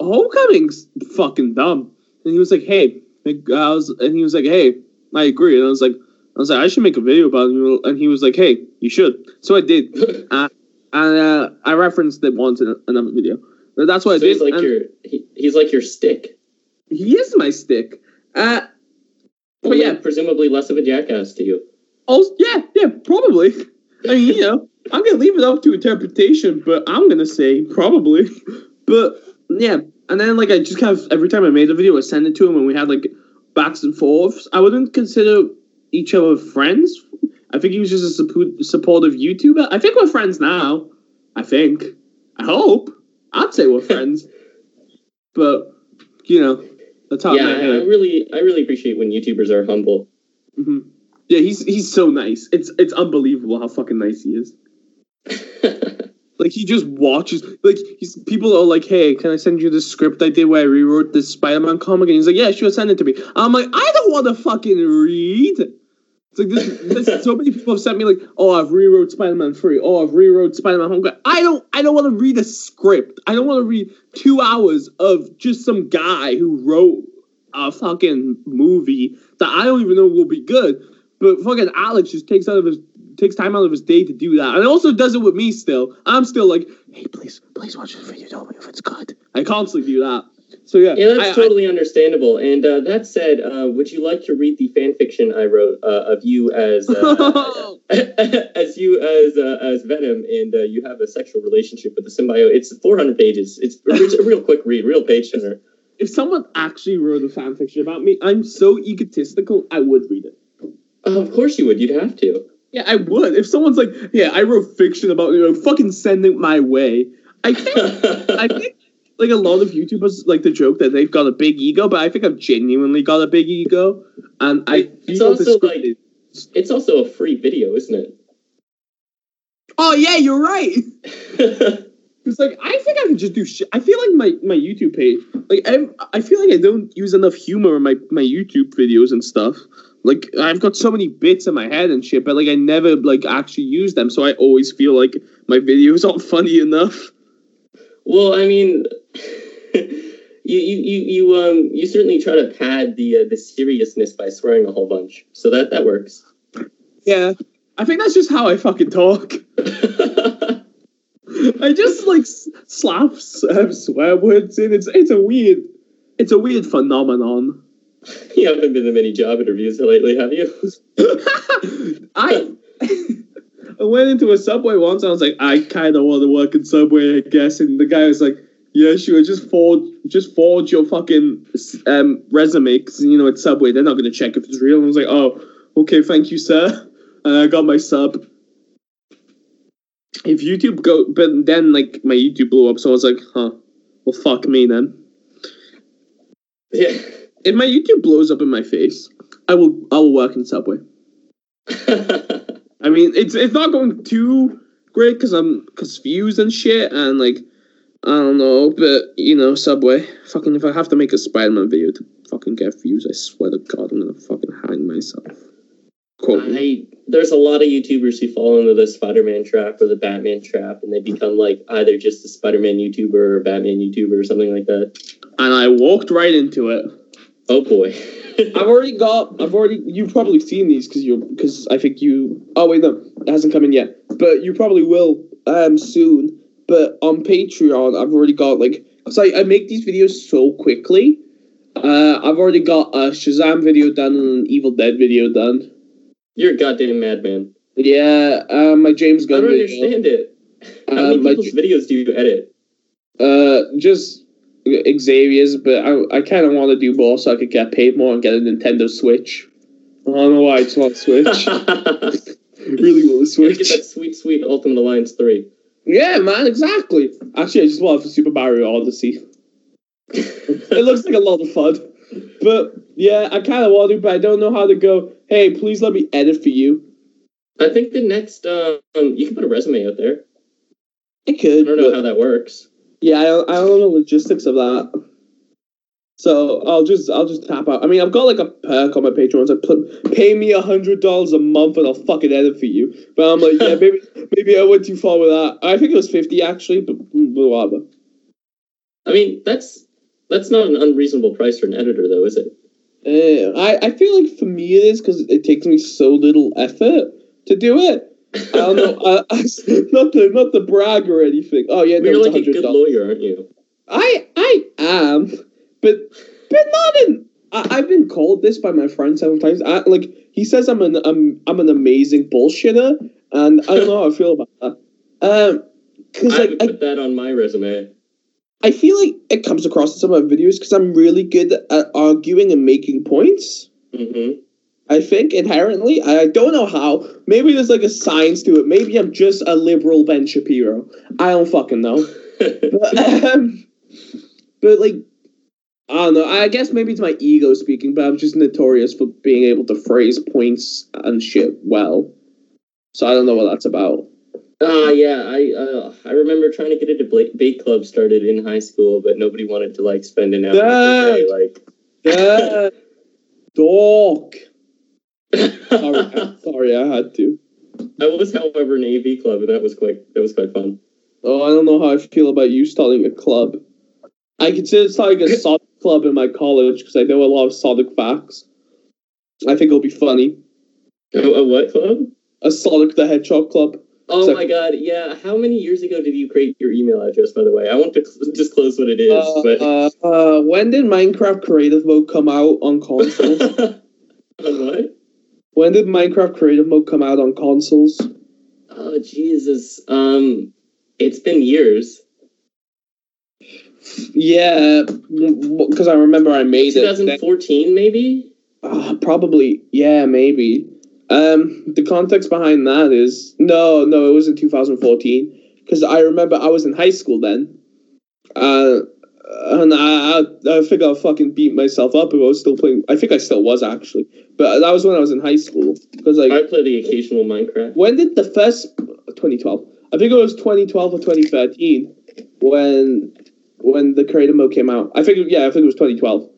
Homecoming's fucking dumb. And he was like, hey, I was, and he was like, hey, I agree. And I was like, I was like, I should make a video about it. And he was like, hey, you should. So I did. [LAUGHS] uh, and uh, I referenced it once in another video. That's what so I did. he's like and your he, he's like your stick. he is my stick. Uh, but yeah, presumably less of a jackass to you. Oh yeah, yeah, probably. I mean, you know, I'm gonna leave it up to interpretation, but I'm gonna say probably. [LAUGHS] But yeah, and then like I just kind of every time I made a video, I send it to him, and we had like backs and forths. I wouldn't consider each other friends. I think he was just a support, supportive YouTuber. I think we're friends now. I think. I hope. I'd say we're [LAUGHS] friends. But you know, that's how. yeah, I, really I really appreciate when YouTubers are humble. Mhm. Yeah, he's he's so nice. It's it's unbelievable how fucking nice he is. [LAUGHS] Like he just watches. Like he's people are like, "Hey, can I send you this script I did where I rewrote this Spider-Man comic?" And he's like, "Yeah, sure, send it to me." I'm like, "I don't want to fucking read." It's like this, this [LAUGHS] so many people have sent me like, oh, I've rewrote Spider-Man 3. Oh, I've rewrote Spider-Man Homecoming. I don't I don't want to read a script. I don't want to read two hours of just some guy who wrote a fucking movie that I don't even know will be good. But fucking Alex just takes out of his takes time out of his day to do that. And it also does it with me still. I'm still like, hey, please, please watch this video. Tell me if it's good. I constantly do that. So yeah, Yeah, that's I- I- totally understandable. And uh, that said, uh, would you like to read the fan fiction I wrote uh, of you as uh, [LAUGHS] [LAUGHS] as you as uh, as Venom, and uh, you have a sexual relationship with the symbiote? It's 400 pages. It's, it's a real quick read, real page turner. if someone actually wrote a fan fiction about me, I'm so egotistical, I would read it. Of course you would. You'd have to. Yeah, I would. If someone's like, yeah, I wrote fiction about you, know, fucking send it my way. I think, I [LAUGHS] think, like a lot of YouTubers like the joke that they've got a big ego, but I think I've genuinely got a big ego, and I It's also like- it's also a free video, isn't it? oh yeah, you're right. [LAUGHS] It's like I think I can just do shit. I feel like my my YouTube page, like I, I feel like I don't use enough humor in my my YouTube videos and stuff. Like I've got so many bits in my head and shit, but like I never like actually use them, so I always feel like my videos aren't funny enough. well, I mean. [LAUGHS] You, you, you, you um you certainly try to pad the uh, the seriousness by swearing a whole bunch, so that that works. Yeah, I think that's just how I fucking talk. [LAUGHS] I just like s- slap s- uh, swear words in. It's it's a weird, it's a weird phenomenon. You haven't been to many job interviews lately, have you? [LAUGHS] I [LAUGHS] I went into a subway once. and I was like, I kind of want to work in subway, I guess. And the guy was like, Yeah, sure. Just forward, just forward your fucking um, resume, because you know it's subway. They're not gonna check if it's real. And I was like, Oh, okay, thank you, sir. And I got my sub. If YouTube go, but then like my YouTube blew up, so I was like, Huh, well, fuck me then. Yeah. If my YouTube blows up in my face, I will, I will work in subway. [LAUGHS] I mean, it's it's not going too great because I'm confused and shit, and like I don't know, but you know, Subway. Fucking, if I have to make a Spider-Man video to fucking get views, I swear to God, I'm gonna fucking hang myself. Quote. I, there's a lot of YouTubers who fall into the Spider-Man trap or the Batman trap, and they become like either just a Spider-Man YouTuber or a Batman YouTuber or something like that. And I walked right into it. Oh boy. [LAUGHS] I've already got. I've already. You've probably seen these because you. Because I think you. Oh wait, no, it hasn't come in yet. But you probably will um soon. But on Patreon, I've already got like. Cause I, I make these videos so quickly. Uh, I've already got a Shazam video done and an Evil Dead video done. You're a goddamn madman. Yeah, uh, my James Gunn. I don't video. understand it. How Uh, many people's videos do you edit? uh, just Xavier's, but I, I kind of want to do more so I could get paid more and get a Nintendo Switch. I don't know why I just want a Switch. [LAUGHS] [LAUGHS] really want a Get that sweet, sweet Ultimate Alliance 3. Yeah, man, exactly. Actually, I just want it for Super Mario Odyssey. [LAUGHS] It looks like a lot of fun. But yeah, I kind of want to, but I don't know how to go. Hey, please let me edit for you. I think the next, um, you can put a resume out there. I could. I don't know how that works. Yeah, I don't, I don't know the logistics of that. So I'll just I'll just tap out. I mean, I've got like a perk on my Patreon. It's like pl- pay me a hundred dollars a month and I'll fucking edit for you. But I'm like, yeah, [LAUGHS] maybe maybe I went too far with that. I think it was fifty actually, but, but whatever. I mean, that's that's not an unreasonable price for an editor, though, is it? Uh, I I feel like for me it is because it takes me so little effort to do it. I don't know. [LAUGHS] I, I, not to not to brag or anything. Oh yeah, no, You're like a good lawyer, aren't you? I I am, but but not in. I, I've been called this by my friend several times. I, like he says, I'm an I'm, I'm an amazing bullshitter, and I don't know how I feel about that. Um, because I like would I, put that on my resume. I feel like it comes across in some of my videos because I'm really good at arguing and making points. hmm I think inherently, I don't know how. Maybe there's like a science to it. Maybe I'm just a liberal Ben Shapiro. I don't fucking know. [LAUGHS] but, um, but like I don't know. I guess maybe it's my ego speaking, but I'm just notorious for being able to phrase points and shit well. So I don't know what that's about. Ah, yeah. I uh, I remember trying to get a debate club started in high school, but nobody wanted to like spend an hour every day, like. Yeah, [LAUGHS] dog. Sorry, [LAUGHS] sorry, I had to. I was, however, in AV club, and that was quite that was quite fun. Oh, I don't know how I feel about you starting a club. I consider starting a Sonic [LAUGHS] club in my college because I know a lot of Sonic facts. I think it'll be funny. A, a what club? A Sonic the Hedgehog club. Oh So- my god, yeah. How many years ago did you create your email address, by the way? I won't disclose what it is, Uh, but. uh, uh, when did Minecraft Creative Mode come out on consoles? [LAUGHS] On what? When did Minecraft Creative Mode come out on consoles? Oh, Jesus. Um, it's been years. Yeah, because I remember I made it. 2014, maybe? Uh, probably, yeah, maybe. Um, the context behind that is no, no, it was in 2014 because I remember I was in high school then, uh, and I, I, I think I fucking beat myself up if I was still playing. I think I still was actually, but that was when I was in high school because like I play the occasional Minecraft. when did the first 2012? I think it was 2012 or 2013 when when the creative mode came out. I think yeah, I think it was 2012.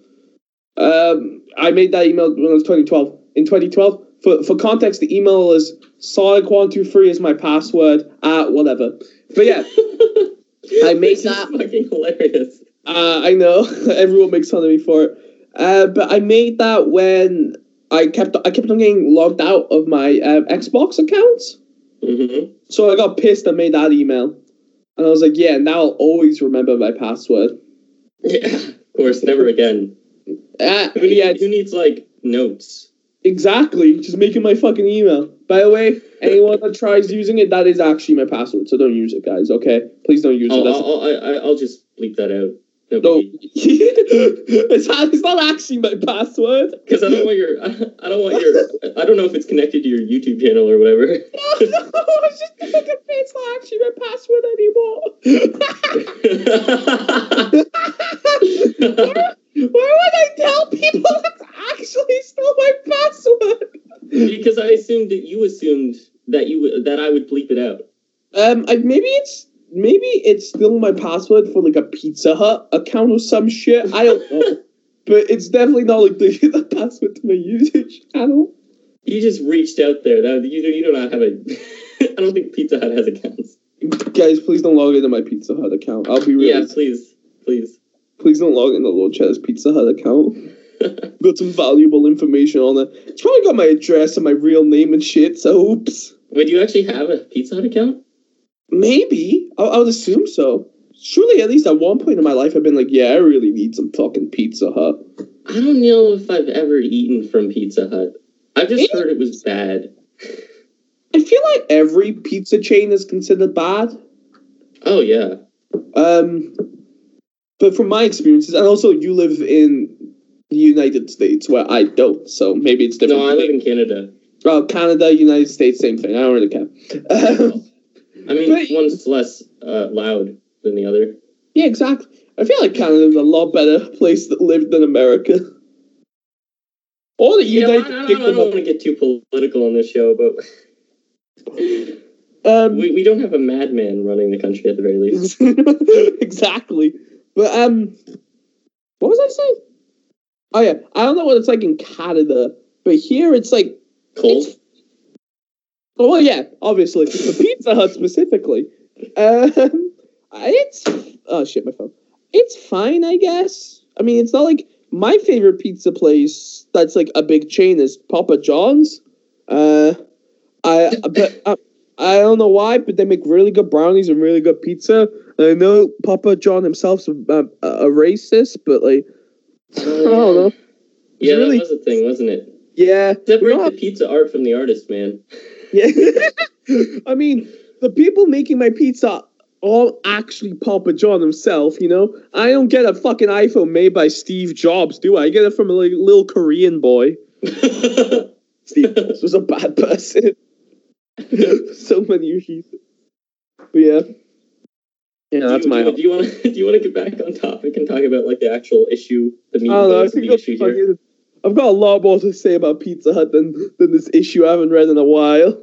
Um, I made that email when it was 2012. In 2012, for for context, the email is Sonic123 is my password at whatever. But yeah, [LAUGHS] I made that. fucking hilarious. Uh, I know [LAUGHS] everyone makes fun of me for it, uh, but I made that when I kept I kept on getting logged out of my uh, Xbox accounts. hmm So I got pissed and made that email. And I was like, yeah, now I'll always remember my password. Yeah, of course, never again. Uh, Who, need, yeah, who needs, like, notes? exactly. Just making my fucking email. By the way, anyone that tries using it, that is actually my password. So don't use it, guys, okay? Please don't use I'll, it. That's I'll, I'll, I'll just bleep that out. No, [LAUGHS] it's, not, it's not actually my password. Because I don't want your, I don't want your, I don't know if it's connected to your YouTube channel or whatever. No, no, it's just fucking, it's not actually my password anymore. [LAUGHS] Why would I tell people [LAUGHS] that's actually still my password? because I assumed that you assumed that you that I would bleep it out. Um, I, maybe it's maybe it's still my password for like a Pizza Hut account or some shit. I don't know, [LAUGHS] but it's definitely not like the, [LAUGHS] the password to my YouTube channel. You just reached out there. That you you do not have a. [LAUGHS] I don't think Pizza Hut has accounts. Guys, please don't log into my Pizza Hut account. I'll be real. Yeah, please, please. Please don't log into Lord Cheddar's Pizza Hut account. got some valuable information on it. It's probably got my address and my real name and shit. So oops. Would you actually have a Pizza Hut account? Maybe I, I would assume so. Surely, at least at one point in my life, I've been like, yeah, I really need some fucking Pizza Hut. I don't know if I've ever eaten from Pizza Hut. I've just Really? heard it was bad. I feel like every pizza chain is considered bad. Oh yeah. Um, but from my experiences, and also you live in the United States where I don't, so maybe it's different. No, I live in Canada. Oh, Canada, United States, same thing. I don't really care. [LAUGHS] Um, I mean, But- one's less uh, loud than the other. yeah, exactly. I feel like Canada's a lot better place to live than America. Or the You know, I, I United don't, I don't want to get too political on this show, but [LAUGHS] um, we, we don't have a madman running the country at the very least. [LAUGHS] exactly. But um, what was I saying? Oh yeah, I don't know what it's like in Canada, but here it's like, Cold. Oh well, yeah, obviously, the Pizza Hut specifically. Um, it's oh shit, my phone. It's fine, I guess. I mean, it's not like my favorite pizza place that's like a big chain is Papa John's. Uh, I but uh, I don't know why, but they make really good brownies and really good pizza. I know Papa John himself's a, a, a racist, but like I don't know. Yeah, really- that was a thing, wasn't it? Yeah, Separate the pizza art from the artist, man. Yeah. [LAUGHS] I mean, the people making my pizza all actually Papa John himself. You know, I don't get a fucking iPhone made by Steve Jobs, do I? I get it from a like, little Korean boy. [LAUGHS] Steve Jobs was a bad person. [LAUGHS] so many reasons. But yeah. Yeah, that's do, my. Do, do you want to do you want to get back on topic and talk about like the actual issue, the meat. Oh, I think the issue here? I've got a lot more to say about Pizza Hut than, than this issue I haven't read in a while.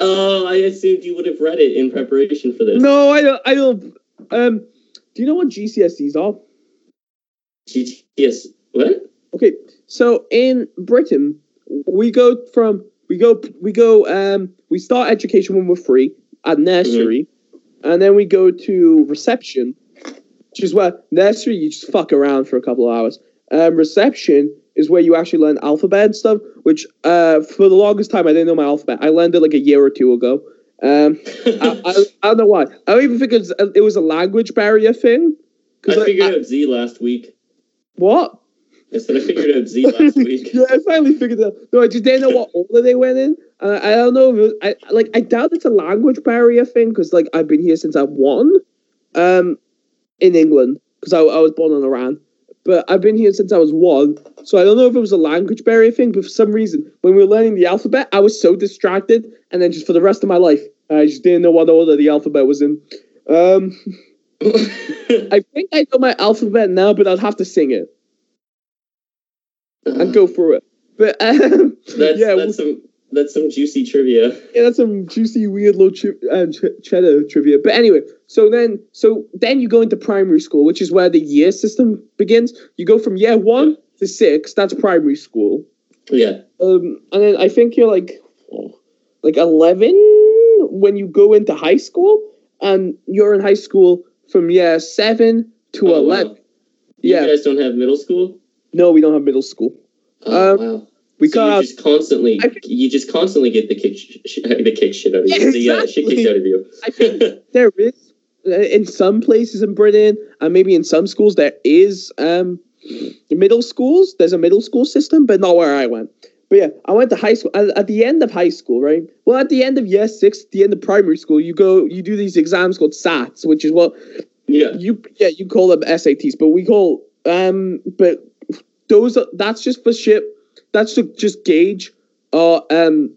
Oh, I assumed you would have read it in preparation for this. No, I don't. I don't. Um, do you know what GCSEs are? GTS. What? Okay, so in Britain, we go from we go we go um we start education when we're free at nursery, and then we go to reception, which is where nursery you just fuck around for a couple of hours. Um, reception is where you actually learn alphabet and stuff. Which uh for the longest time I didn't know my alphabet. I learned it like a year or two ago. Um, [LAUGHS] I, I, I don't know why. I don't even think it was, it was a language barrier thing. I like, figured I- out Z last week. what? I said I figured out Z [LAUGHS] last week. yeah, I finally figured it out. No, I just didn't know what order they went in. Uh, I don't know. If it was, I like. I doubt it's a language barrier thing because like I've been here since I one, um, in England because I, I was born in Iran. But I've been here since I was one, so I don't know if it was a language barrier thing. But for some reason, when we were learning the alphabet, I was so distracted, and then just for the rest of my life, I just didn't know what order the alphabet was in. Um, [LAUGHS] I think I know my alphabet now, but I'd have to sing it and go through it. But um, [LAUGHS] That's yeah, that's some that's some juicy trivia. yeah, that's some juicy, weird little chi- uh, ch- cheddar trivia. But anyway, so then, so then you go into primary school, which is where the year system begins. You go from year one to six. That's primary school. Yeah. Um, and then I think you're like, like eleven when you go into high school, and you're in high school from year seven to Oh, wow. eleven. You Yeah, guys don't have middle school? no, we don't have middle school. Oh, Um, wow. We so got you just constantly think- you just constantly get the kick sh- the kick shit out of you. Yeah, the uh, shit exactly. kicked out of you. I think [LAUGHS] there is uh, in some places in Britain, and maybe in some schools there is um middle schools. There's a middle school system, but not where I went. But yeah, I went to high school. At, at the end of high school, right? Well, at the end of year six, the end of primary school, you go, you do these exams called SATs, which is what yeah. you yeah you call them SATs, but we call um but those are, that's just for shit. That's to just gauge uh um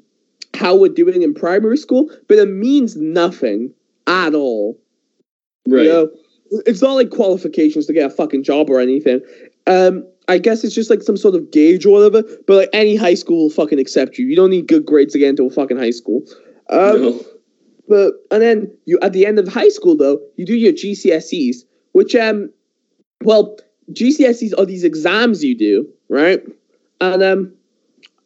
how we're doing in primary school, but it means nothing at all. Right. You know, it's not like qualifications to get a fucking job or anything. Um, I guess it's just like some sort of gauge or whatever. But like any high school will fucking accept you. You don't need good grades to get into a fucking high school. Um, no. but and then you at the end of high school though, you do your GCSEs, which um, well, GCSEs are these exams you do, right? And um,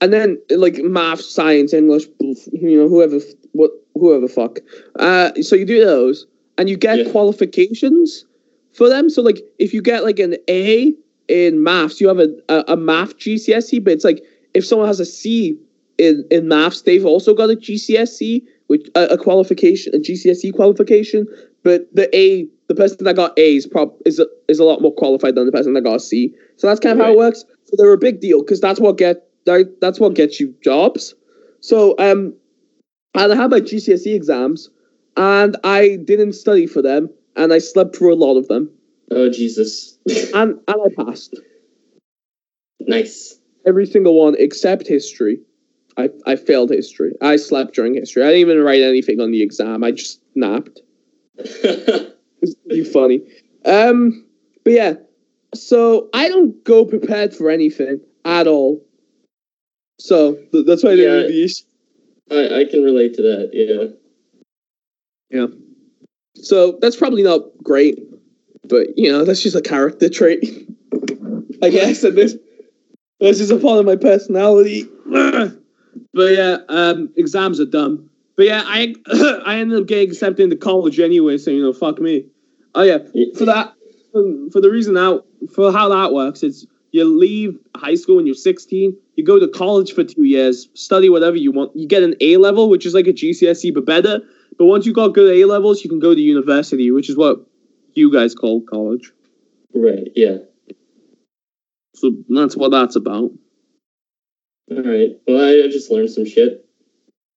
and then like math, science, English, you know, whoever what whoever fuck. Uh, so you do those, and you get Yeah. qualifications for them. So like if you get like an A in maths, you have a, a, a math GCSE, but it's like if someone has a C in, in maths, they've also got a GCSE, which a, a qualification, a GCSE qualification. But the A, the person that got A is prob is a, is a lot more qualified than the person that got a C. So that's kind of how it works. So they're a big deal because that's what get that, that's what gets you jobs. So um, and I had my GCSE exams, and I didn't study for them, and I slept through a lot of them, Oh Jesus. [LAUGHS] and and I passed nice. every single one except history. I, I failed history. I slept during history. I didn't even write anything on the exam. I just napped. [LAUGHS] It's funny. Um, but yeah, so I don't go prepared for anything at all. So th- that's why I didn't Yeah. read the issue. I, I can relate to that. Yeah. Yeah. So that's probably not great, but you know that's just a character trait, [LAUGHS] I guess. And this this is a part of my personality. [CLEARS THROAT] but yeah, um, exams are dumb. But yeah, I [CLEARS THROAT] I ended up getting accepted into college anyway, so you know, fuck me. Oh yeah, for that, for, for the reason out for how that works, it's you leave high school when you're 16, you go to college for two years, study whatever you want. You get an A level, which is like a GCSE but better. But once you've got good A levels, you can go to university, which is what you guys call college. Right. Yeah. So that's what that's about. All right. Well, I, I just learned some shit.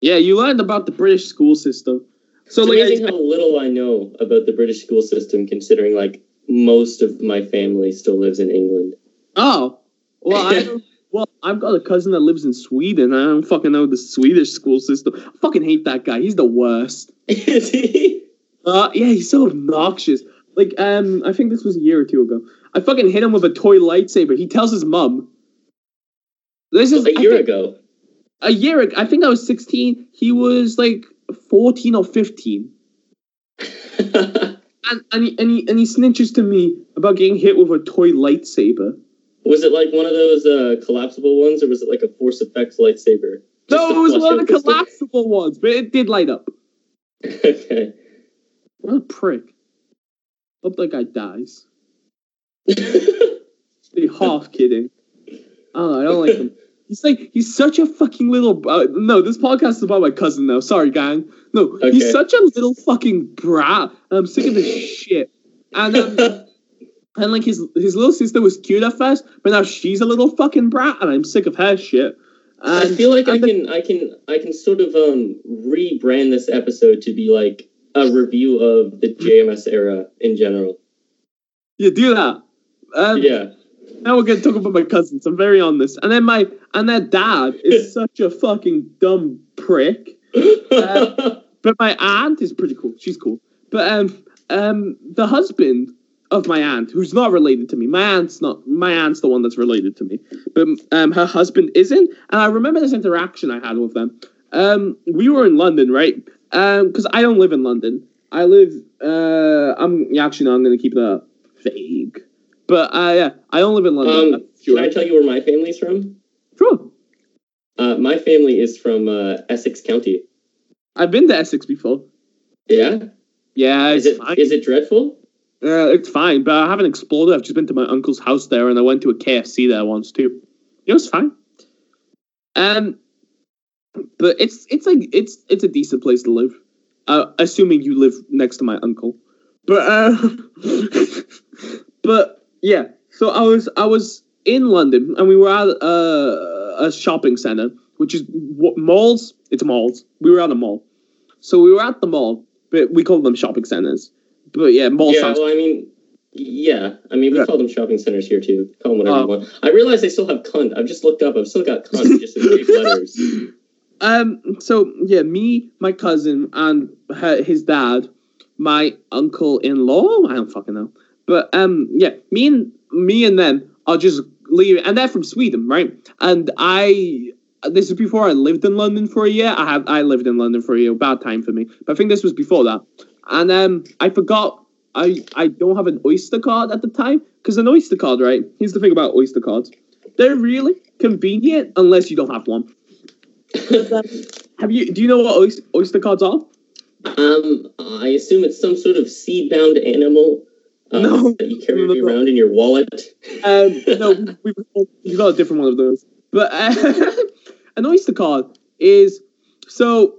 Yeah, you learned about the British school system. So it's like, amazing I- how little I know about the British school system, considering like most of my family still lives in England. oh, well, I [LAUGHS] well, I've got a cousin that lives in Sweden. I don't fucking know the Swedish school system. I fucking hate that guy. He's the worst. Is he? Uh, yeah, he's so obnoxious. Like, um, I think this was a year or two ago. I fucking hit him with a toy lightsaber. He tells his mum. This is a year think- ago. A year ago. I think I was sixteen. He was like fourteen or fifteen. [LAUGHS] And and he, and he and he snitches to me about getting hit with a toy lightsaber. Was it like one of those uh, collapsible ones, or was it like a Force FX lightsaber? Just No, it was one of the the stick? collapsible ones, but it did light up. okay. What a prick. Hope that guy dies. [LAUGHS] Be half kidding. I don't know, I don't like him. [LAUGHS] He's like he's such a fucking little. Uh, no, this podcast is about my cousin though. Sorry, gang. No, Okay. he's such a little fucking brat. I'm sick of his [LAUGHS] shit. And um, and like his his little sister was cute at first, but now she's a little fucking brat, and I'm sick of her shit. I feel like I and the- can, I can, I can sort of um rebrand this episode to be like a review of the JMS era in general. you do that. Um, Yeah. Now we're gonna talk about my cousins. I'm very on this. And then my and their dad is [LAUGHS] such a fucking dumb prick. [LAUGHS] But my aunt is pretty cool. She's cool. But um um the husband of my aunt, who's not related to me. My aunt's not my aunt's the one that's related to me. But um her husband isn't. And I remember this interaction I had with them. Um we were in London, right? Um because I don't live in London. I live uh I'm yeah, actually no, I'm gonna keep that vague. But uh yeah, I don't live in London. um, sure. can I tell you where my family's from? Sure. Uh, my family is from uh, Essex County. I've been to Essex before. Yeah. Yeah, Is it fine. is it dreadful? Uh, it's fine, but I haven't explored it. I've just been to my uncle's house there, and I went to a KFC there once too. It was fine. Um, but it's it's like it's it's a decent place to live, uh, assuming you live next to my uncle. But uh, [LAUGHS] but yeah. So I was I was in London, and we were at uh, a shopping center, which is what malls. It's malls. We were at a mall, so we were at the mall, but we call them shopping centers. But yeah, mall yeah. sounds Well, I mean, yeah. I mean, we Yeah. call them shopping centers here too. Call them whatever you want. I realize they still have cunt. I've just looked up. I've still got cunt just in big [LAUGHS] letters. Um. So yeah, me, my cousin, and her, his dad, my uncle-in-law. I don't fucking know. But um, yeah, me and me and them are just leaving, and they're from Sweden, right? And I. This is before I lived in London for a year. I have I lived in London for a year. Bad time for me. But I think this was before that. And um, I forgot. I I don't have an Oyster card at the time because an Oyster card, right? Here's the thing about Oyster cards. They're really convenient unless you don't have one. Have you? Do you know what oyster, cards are? um, I assume it's some sort of seed-bound animal. Uh, No. you carry No, no, no. around in your wallet. Um, no, [LAUGHS] we've, we've got a different one of those. But uh, [LAUGHS] an oyster card is so.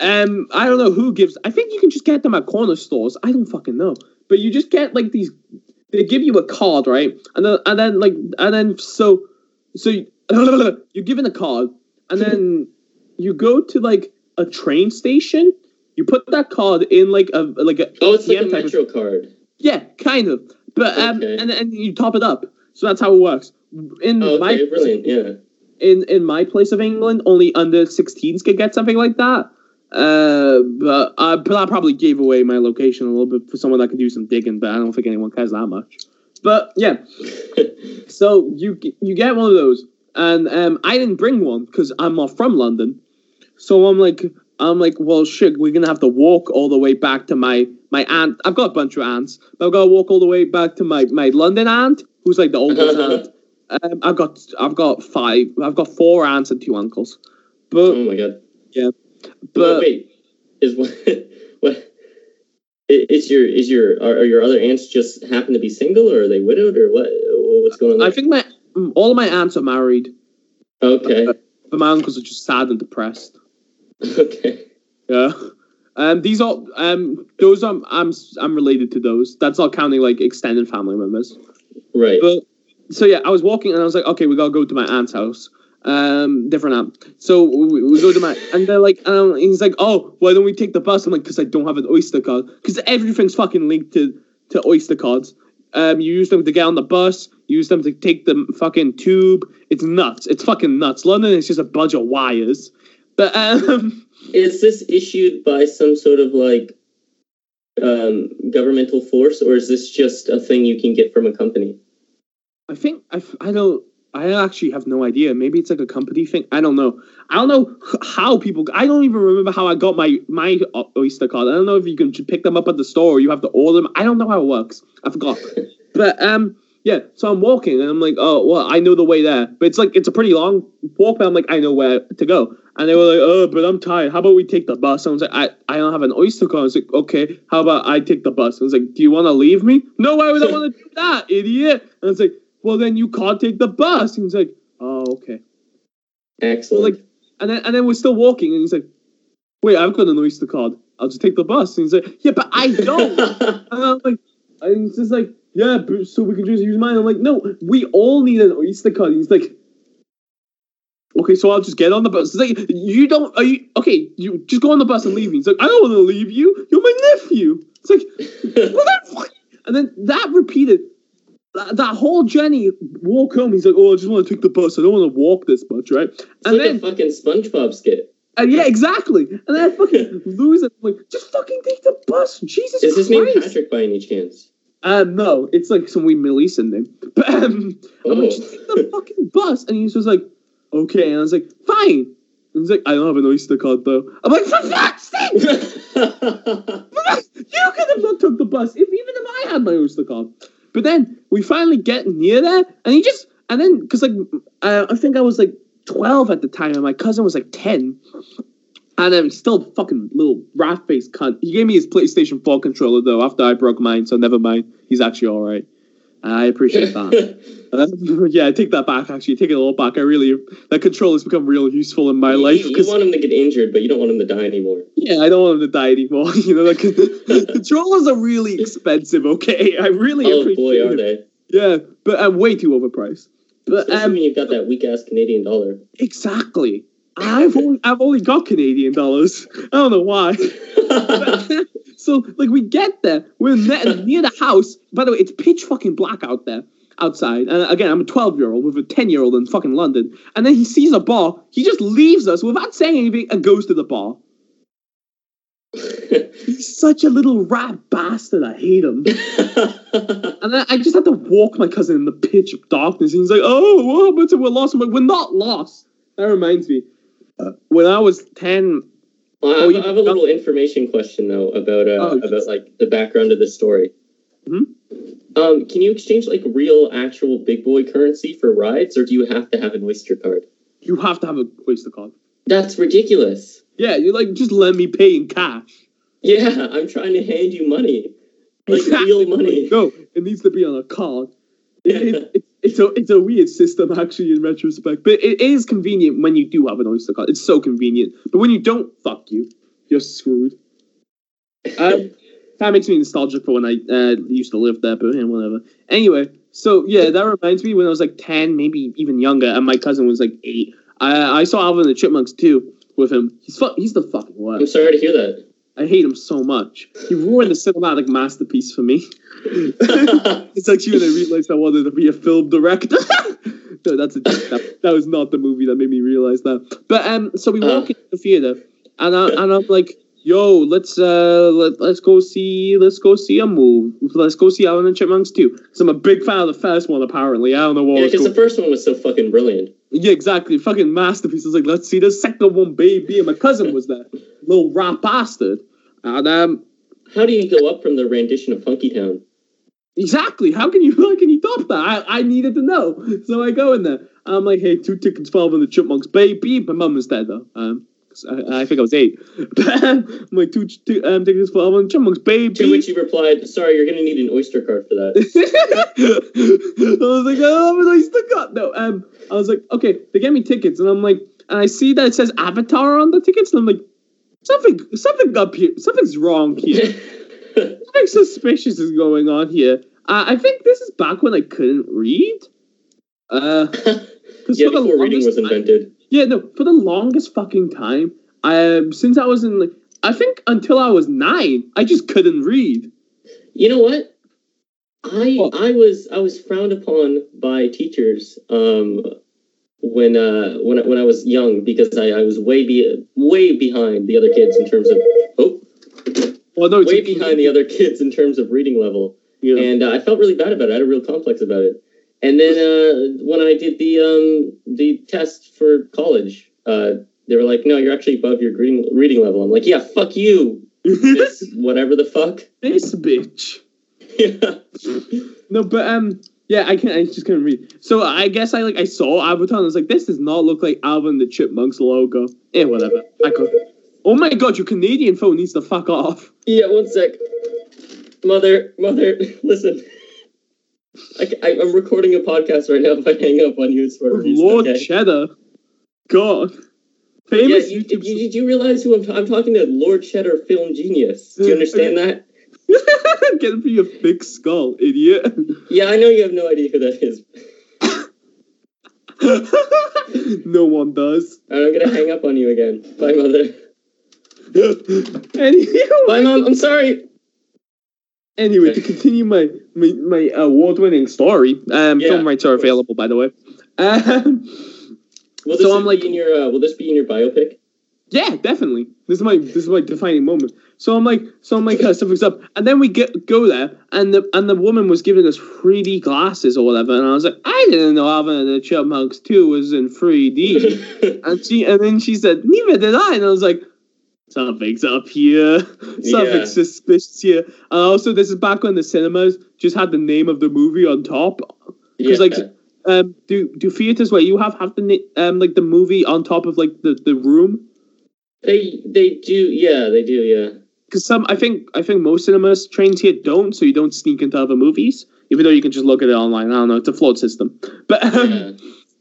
Um, I don't know who gives. I think you can just get them at corner stores. I don't fucking know. But you just get like these. They give you a card, right? And then and then like and then so so you, [LAUGHS] you're given a card, and then you go to like a train station. You put that card in like a like a Oh, it's like a ATM of- Metro card. Yeah, kind of. But um, Okay. and and you top it up. So that's how it works. In Oh, my okay, brilliant. Yeah. in in my place of England, only under 16s could get something like that. Uh, but uh, but I probably gave away my location a little bit for someone that could do some digging. But I don't think anyone cares that much. But yeah, [LAUGHS] so you you get one of those, and um, I didn't bring one because I'm not from London. So I'm like, I'm like, well, shit, we're gonna have to walk all the way back to my my aunt. I've got a bunch of aunts, but I've got to walk all the way back to my my London aunt, who's like the oldest aunt. [LAUGHS] Um, I've got I've got five. I've got four aunts and two uncles. But oh my god. but But wait, is what [LAUGHS] what is your is your are, are your other aunts just happen to be single or are they widowed or what what's going on? There? I think my all of my aunts are married, okay, but my uncles are just sad and depressed. [LAUGHS] okay, Yeah. Um, these are um, those are I'm I'm related to those. That's not counting like extended family members. right. But so yeah, I was walking and I was like, okay, we gotta go to my aunt's house. Um, different aunt. So we, we go to my and they're like, um, he's like, oh, why don't we take the bus? I'm like, because I don't have an Oyster card. Because everything's fucking linked to to Oyster cards. Um, you use them to get on the bus. You use them to take the fucking tube. It's nuts. It's fucking nuts. London is just a bunch of wires. But um, Is this issued by some sort of like um, governmental force, or is this just a thing you can get from a company? I think I, I don't I actually have no idea. Maybe it's like a company thing. I don't know. I don't know how people. I don't even remember how I got my my Oyster card. I don't know if you can pick them up at the store or you have to order them. I don't know how it works. I forgot. [LAUGHS] but um, yeah. So I'm walking and I'm like, oh, well, I know the way there, but it's like it's a pretty long walk. But I'm like, I know where to go. And they were like, oh, but I'm tired. How about we take the bus? And I was like, I, I don't have an Oyster card. I was like, okay, how about I take the bus? And I was like, do you want to leave me? No, why would I want to do that, idiot? And I was like, well, then you can't take the bus. And he's like, oh, okay. Excellent. Like, and then and then we're still walking, and he's like, wait, I've got an Oyster card. I'll just take the bus. And he's like, yeah, but I don't. [LAUGHS] and I'm like, and he's just like, yeah, so we can just use mine. I'm like, no, we all need an Oyster card. He's like, okay, so I'll just get on the bus. It's like, you don't, are you, okay, you just go on the bus and leave me. He's like, I don't want to leave you. You're my nephew. It's like, what the fuck? And then that repeated. That, that whole journey walk home. He's like, oh, I just want to take the bus. I don't want to walk this much, right? it's and like then a fucking SpongeBob skit. and yeah, exactly. And then I fucking [LAUGHS] lose it. I'm like, just fucking take the bus. Jesus Is his name Christ. Patrick by any chance? Uh, no, it's like some weird Middle Eastern name. [LAUGHS] But um, I'm like, Oh. just take the fucking bus. And he's just like, okay. And I was like, fine. And he's like, I don't have an Oyster card though. I'm like, for fuck's sake! [LAUGHS] [LAUGHS] you could have not took the bus if even if I had my Oyster card. But then we finally get near there, and he just and then because like uh, I think I was like twelve at the time, and my cousin was like ten, and I'm still fucking little rat faced cunt. He gave me his PlayStation Four controller though after I broke mine, so never mind. He's actually all right. I appreciate that. [LAUGHS] Uh, [LAUGHS] yeah, I take that back. Actually, take it all back. I really that controller has become real useful in my You- life You, want him to get injured, but you don't want him to die anymore. yeah, I don't want him to die anymore. [LAUGHS] You know, like controllers are really expensive. Okay, I really Oh appreciate boy, are it. they? Yeah, but I'm way too overpriced. But Especially um, when you've got that weak ass Canadian dollar. exactly. I've only, I've only got Canadian dollars. I don't know why. [LAUGHS] so like we get there, we're near the house. By the way, it's pitch fucking black out there outside. And again, I'm a 12 year old with a 10 year old in fucking London. And then he sees a bar. He just leaves us without saying anything and goes to the bar. [LAUGHS] He's such a little rat bastard. I hate him. [LAUGHS] And then I just had to walk my cousin in the pitch of darkness. And he's like, "Oh, what happened we're lost?" I'm like, "We're not lost." That reminds me. When I was ten, Well, I, Oh, have, you- I have a little information question though about uh, Oh, about like the background of the story. Mhm. Um, can you exchange like real, actual big boy currency for rides, or do you have to have an Oyster card? you have to have a Oyster card. That's ridiculous. Yeah, you're like just let me pay in cash. Yeah, I'm trying to hand you money, like Exactly. real money. No, it needs to be on a card. It, it, it's a it's a weird system actually in retrospect, but it is convenient when you do have an Oyster card. It's so convenient, but when you don't, fuck you, you're screwed. Um, that makes me nostalgic for when I uh, used to live there, but yeah, whatever. Anyway, so yeah, that reminds me when I was like ten, maybe even younger, and my cousin was like eight. I I saw Alvin and the Chipmunks too with him. He's fu- he's the fucking what. I'm sorry to hear that. I hate him so much. He ruined the cinematic masterpiece for me. [LAUGHS] it's actually when I realized I wanted to be a film director. no, that's a that, that was not the movie that made me realize that. But um, so we walk Uh. into the theater, and I, and I'm like, "Yo, let's uh, let, let's go see let's go see a move. Let's go see Alvin and Chipmunks too." Because I'm a big fan of the first one. Apparently, I don't know what Yeah, because the first one was so fucking brilliant. Yeah, exactly. Fucking masterpiece. I was like, let's see the second one, baby. And my cousin was there, little rap bastard. And um, How do you go up from the rendition of Funkytown? Exactly. How can you [LAUGHS] how can you top that? I, I needed to know. [LAUGHS] So I go in there. I'm like, hey, two tickets for Alvin and the Chipmunks, baby. My mum was there though. Um, I, I think I was eight. [LAUGHS] I'm like, two, two um, tickets for Alvin and the Chipmunks, baby. To which you replied, "Sorry, you're gonna need an Oyster card for that." [LAUGHS] I was like, I don't have an Oyster card. No, um, I was like, okay, they get me tickets, and I'm like, and I see that it says Avatar on the tickets, and I'm like, something, something up here, something's wrong here. [LAUGHS] Something suspicious is going on here. Uh, I think this is back when I couldn't read. Uh, yeah, for before reading was time- invented. Yeah, no, for the longest fucking time, um, since I was in, like, I think until I was nine, I just couldn't read. You know what? I What? I was I was frowned upon by teachers um, when uh, when I, when I was young because I, I was way be way behind the other kids in terms of oh Well, no, way behind the other kids in terms of reading level, Yeah. and uh, I felt really bad about it. I had a real complex about it. And then uh, when I did the um, the test for college, uh, they were like, "No, you're actually above your reading reading level." I'm like, "Yeah, fuck you, [LAUGHS] whatever the fuck." this bitch. [LAUGHS] yeah. No, but um, Yeah, I can. not I just couldn't read. So I guess I like I saw Avatar and I was like, this does not look like Alvin the Chipmunks logo. Yeah, whatever. I could. Oh my god, your Canadian phone needs to fuck off. Yeah, one sec. Mother, mother, [LAUGHS] listen. I, am recording a podcast right now. If I hang up on you, it's for a oh, reason, Lord okay? Cheddar. God. Yeah, Famous you, YouTube. you, did you realize who I'm, I'm talking to? Lord Cheddar, film genius. Do you understand [LAUGHS] that? [LAUGHS] Get it for your thick skull, idiot. Yeah, I know you have no idea who that is. [LAUGHS] no one does. Right, I'm gonna hang up on you again. Bye, mother. anyway, Bye, mom. I'm sorry. Anyway, to continue my my, my award-winning story, um, Yeah, film rights are available, by the way. [LAUGHS] Um, Will So this I'm like- be in your? Uh, will this be in your biopic? yeah, definitely. This is my this is my defining moment. So I'm like, so I'm like, uh, stuff up, and then we get go there, and the and the woman was giving us 3D glasses or whatever, and I was like, I didn't know Alvin and the Chipmunks 2 was in 3D. [LAUGHS] And she and then she said, neither did I. And I was like, something's up here. [LAUGHS] Something's Yeah. suspicious here. And also, this is back when the cinemas just had the name of the movie on top. yeah. like, Um, do do theaters where you have have the um like the movie on top of like the, the room? they they do. Yeah, they do. Yeah. Because some I think I think most cinemas trains here don't, so you don't sneak into other movies, even though you can just look at it online. I don't know. It's a flawed system, [LAUGHS] but. Um, yeah.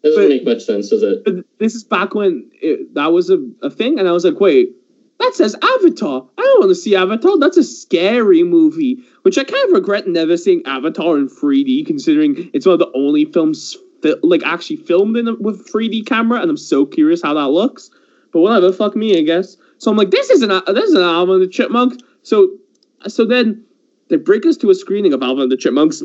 Doesn't but- make much sense, does it? But this is back when it, that was a, a thing, and I was like, wait, that says Avatar. I don't want to see Avatar. That's a scary movie, which I kind of regret never seeing Avatar in 3D, considering it's one of the only films fi- like actually filmed in a, with 3D camera, and I'm so curious how that looks. But whatever, fuck me, I guess. So I'm like, this is an uh, this is an Alvin and the Chipmunks. So so then they break us to a screening of Alvin and the Chipmunks,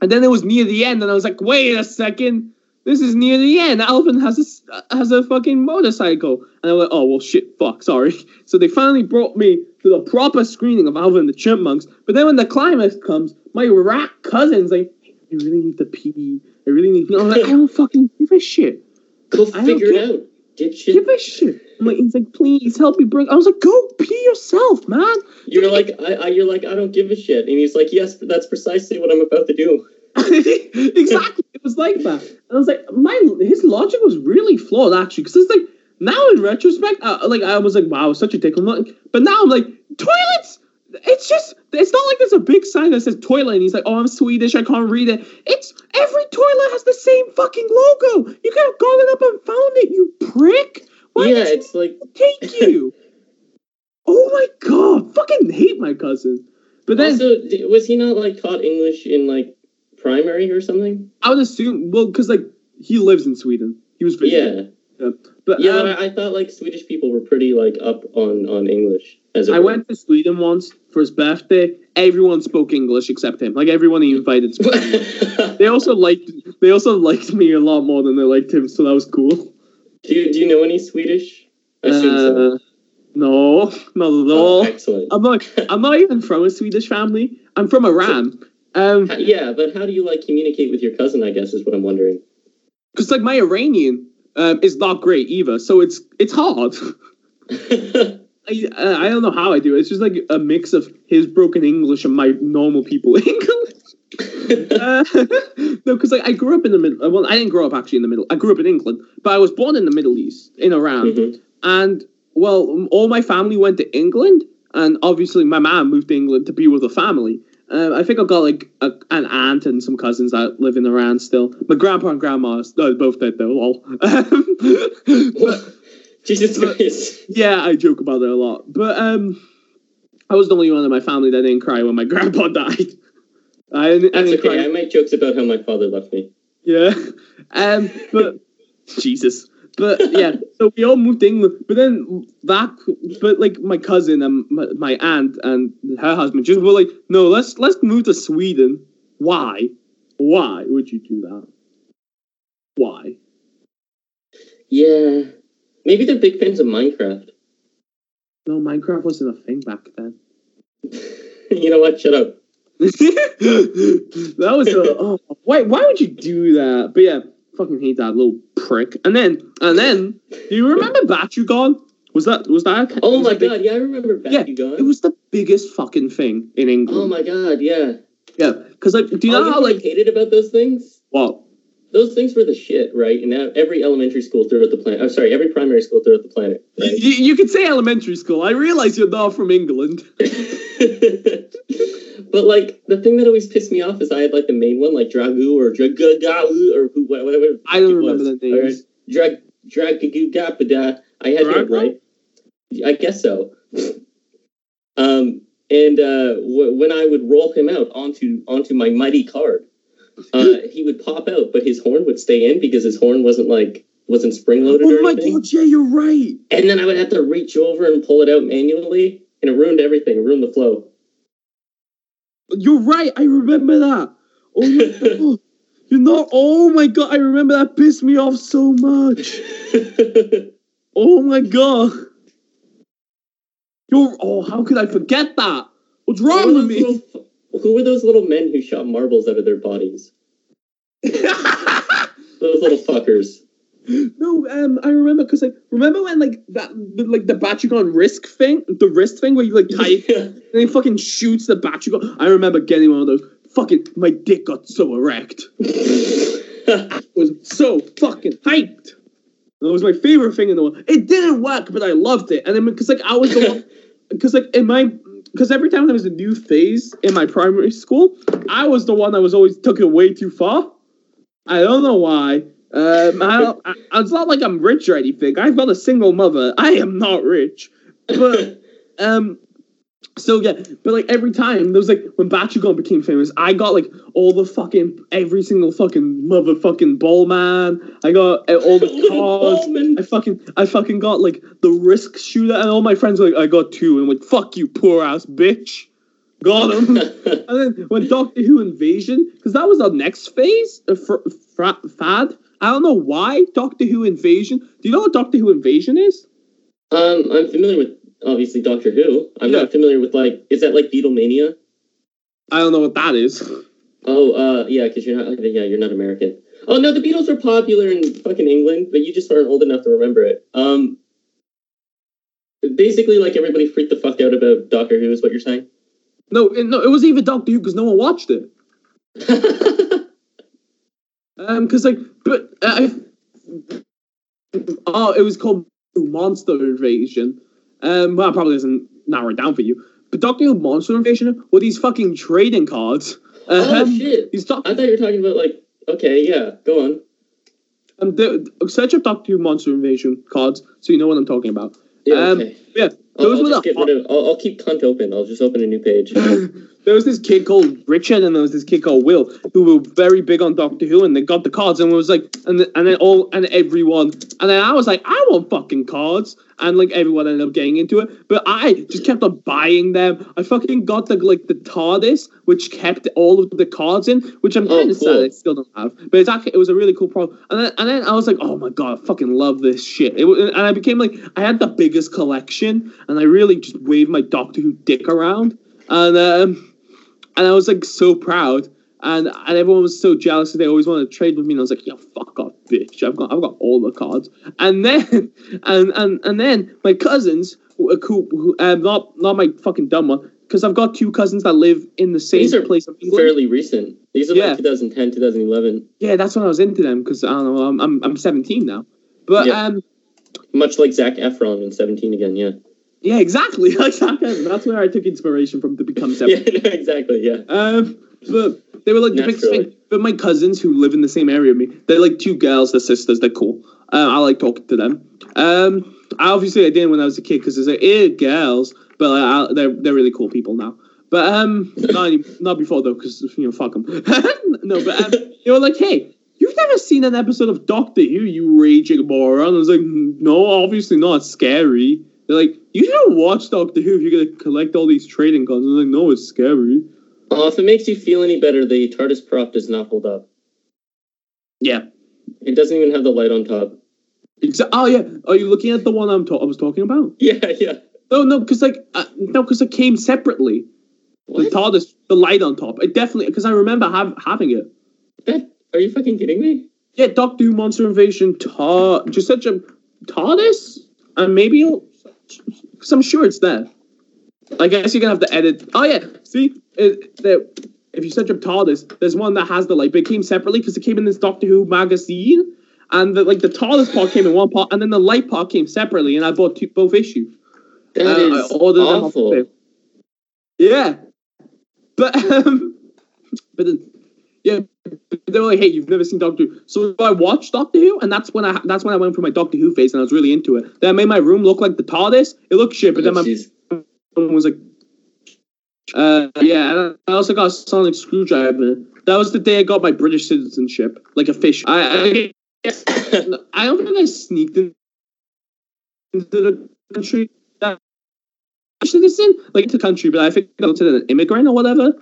and then it was near the end, and I was like, wait a second this is near the end. Alvin has a has a fucking motorcycle, and I went, oh well, shit, fuck, sorry. [LAUGHS] So they finally brought me to the proper screening of Alvin and the Chipmunks. But then when the climax comes, my rat cousin's like, I really need to pee. I really need. To pee. I'm like, I don't fucking give a shit. Go figure it out, dipshit. Give a shit. I'm like, he's like, please help me bring. I was like, go pee yourself, man. You're like, I, I, you're like, I don't give a shit, and he's like, yes, that's precisely what I'm about to do. [LAUGHS] exactly. It was like that. And I was like, my his logic was really flawed actually, because it's like now in retrospect, uh, like I was like, wow, such a dick. But now I'm like, toilets. It's just, it's not like there's a big sign that says toilet, and he's like, oh, I'm Swedish, I can't read it. It's every toilet has the same fucking logo. You could have gone it up and found it, you prick. Why yeah, did it's like, take [LAUGHS] you? oh my god, fucking hate my cousin. But then also, was he not like taught English in like primary or something? I would assume, well, because like he lives in Sweden. He was visiting. Yeah, But yeah. um, but I, I thought like Swedish people were pretty like up on on English. As I were. went to Sweden once for his birthday. Everyone spoke English except him. Like everyone he invited. Spoke. [LAUGHS] they also liked. They also liked me a lot more than they liked him, so that was cool. do you do you know any Swedish? I assume so. Uh, no, not at Oh, excellent. I'm not. I'm not even from a Swedish family. I'm from Iran. Um, Yeah, but how do you like communicate with your cousin? I guess is what I'm wondering. because like my Iranian um is not great either, so it's it's hard. [LAUGHS] I, uh, I don't know how I do it. It's just like a mix of his broken English and my normal people [LAUGHS] English. [LAUGHS] Uh, no, because like I grew up in the middle. Well, I didn't grow up actually in the middle. I grew up in England, but I was born in the Middle East, in Iran. Mhm. And well, all my family went to England, and obviously my mom moved to England to be with the family. Um, I think I've got like a, an aunt and some cousins that live in Iran still. My grandpa and grandma are both dead though. Lol. [LAUGHS] but, [LAUGHS] Jesus but- Christ. yeah, I joke about it a lot. But um, I was the only one in my family that didn't cry when my [LAUGHS] grandpa died. I didn't, I That's okay. cry. I make jokes about how my father left me. Yeah. Um, but Jesus. But yeah, so we all moved to England. But then that, but like my cousin and my, my aunt and her husband just were like, no, let's let's move to Sweden. Why? Why would you do that? Why? Yeah. Maybe they're big fans of Minecraft. No, Minecraft wasn't a thing back then. [LAUGHS] you know what? Shut up. [LAUGHS] that was a oh why why would you do that? But yeah, fucking hate that little prick. And then and then do you remember Bakugan? Was that was that? Oh was my big- god, yeah, I remember Yeah, It was the biggest fucking thing in England. Oh my god, yeah. Yeah, because like, do you Oh, know you how I like hated about those things? what? Those things were the shit, right? And now every elementary school throughout the planet. I'm sorry, every primary school throughout the planet. You, Right? you could say elementary school. I realize you're not from England. [LAUGHS] [LAUGHS] but like the thing that always pissed me off is I had like the main one, like Dragu or Dragagalu or who, whatever. I don't it remember was. the names. Drag Dragagugapada. I had him right. I guess so. um, and uh, w- when I would roll him out onto onto my mighty card, uh, he would pop out, but his horn would stay in because his horn wasn't like wasn't spring loaded Oh my god, yeah, you're right. And then I would have to reach over and pull it out manually, and it ruined everything. It ruined the flow. You're right. I remember that. Oh my [LAUGHS] god. You're not. Oh my god, I remember that pissed me off so much. [LAUGHS] Oh my god. You're. Oh, how could I forget that? What's wrong with me? Who were those little men who shot marbles out of their bodies? [LAUGHS] Those little fuckers. no, um, I remember because like, remember when like that, the, like the Bakugan risk thing, the wrist thing where you like tie it and he fucking shoots the Bakugan. I remember getting one of those. Fucking, my dick got so erect. [LAUGHS] It was so fucking hyped. That was my favorite thing in the world. It didn't work, but I loved it. And then because like I was the one, [LAUGHS] because like in my because every time there was a new phase in my primary school, I was the one that was always took it way too far. I don't know why. Um, I, I, it's not like I'm rich or anything. I've got a single mother. I am not rich, but [LAUGHS] um, so yeah. But like every time there was like when Bakugan became famous, I got like all the fucking every single fucking motherfucking ball man. I got uh, all the [LAUGHS] cards. I fucking I fucking got like the risk shooter, and all my friends were like, I got two, and I'm like, fuck you, poor ass bitch. Got him. [LAUGHS] and then when Doctor Who Invasion, because that was the next phase, uh, fr- fra- fad. I don't know why Doctor Who Invasion. Do you know what Doctor Who Invasion is? Um, I'm familiar with obviously Doctor Who. I'm Yeah. not familiar with like is that like Beatlemania? I don't know what that is. Oh, uh, yeah, because you're not. Yeah, you're not American. Oh no, the Beatles were popular in fucking England, but you just aren't old enough to remember it. Um, basically, like everybody freaked the fuck out about Doctor Who, is what you're saying. No, it, no, it wasn't even Doctor Who because no one watched it. [LAUGHS] Um, because like, but uh, I, oh, it was called Monster Invasion. Um, well, probably doesn't narrow it down for you. But Doctor Who Monster Invasion were these fucking trading cards. oh Um, shit! These doc- I thought you were talking about like. Okay, yeah, go on. um, the, search up Doctor Who Monster Invasion cards so you know what I'm talking about. Yeah, Um, okay. Yeah, I'll, those I'll were just the get rid of. I'll, I'll keep cunt open. I'll just open a new page. [LAUGHS] there was this kid called Richard and there was this kid called Will who were very big on Doctor Who and they got the cards and it was like and and then all and everyone and then I was like I want fucking cards. And like everyone ended up getting into it. But I just kept on buying them. I fucking got the like the TARDIS which kept all of the cards in which I'm Oh, kind of cool. sad I still don't have. But it's actually it was a really cool problem and then and then I was like oh my god I fucking love this shit. It, and I became like I had the biggest collection and I really just waved my Doctor Who dick around. And um and I was like so proud, and and everyone was so jealous. They always wanted to trade with me, and I was like, "Yeah, fuck off, bitch! I've got I've got all the cards." And then [LAUGHS] and and and then my cousins, who, who who- um, not not my fucking dumb one, because I've got two cousins that live in the same These are place. Fairly recent. These are Yeah. like 2010, 2011. yeah, that's when I was into them because I don't know, I'm I'm, I'm 17 now. But Yeah. um, Much like Zac Efron in 17 again. Yeah. Yeah, exactly. [LAUGHS] exactly. That's where I took inspiration from to become 17. [LAUGHS] Yeah. exactly. Yeah. Um, but they were like the biggest thing. But my cousins who live in the same area me, they're like two girls, they're sisters, they're cool. Uh, I like talking to them. Um, I obviously I didn't when I was a kid because it's like, eh, girls, but like, I, they're they're really cool people now. But um, [LAUGHS] not any, not before though, because you know, fuck them. no, but um, they were like, hey. You've never seen an episode of Doctor Who, you raging moron. I was like, no, obviously not scary. They're like, you should watch Doctor Who if you're gonna collect all these trading cards. I was like, no, it's scary. Oh, if it makes you feel any better, the TARDIS prop does not hold up. Yeah, It doesn't even have the light on top. Exa- oh yeah, are you looking at the one I'm ta- I was talking about? [LAUGHS] Yeah, yeah. No, no, because like uh, no, because it came separately. The TARDIS, the light on top. It definitely because I remember have, having it. That, are you fucking kidding me? Yeah, Doctor Who Monster Invasion tar just such a TARDIS, and maybe because I'm sure it's there. I guess you're gonna have to edit. Oh yeah, see, it, the if you search up TARDIS, there's one that has the like, but it came separately because it came in this Doctor Who magazine, and the like the TARDIS part came in one part, and then the light part came separately, and I bought two, both issues. That Uh, is I them off awful. Yeah, but um, [LAUGHS] but then, yeah, but they were like, "Hey, you've never seen Doctor Who," so I watched Doctor Who, and that's when I that's when I went for my Doctor Who phase, and I was really into it. Then I made my room look like the TARDIS. It looked shit, but then my room was like, uh, yeah. And I also got a sonic screwdriver. That was the day I got my British citizenship, like official. I I, [COUGHS] I don't think I sneaked in, into the country. That citizen, like into the country, but I think I was an immigrant or whatever.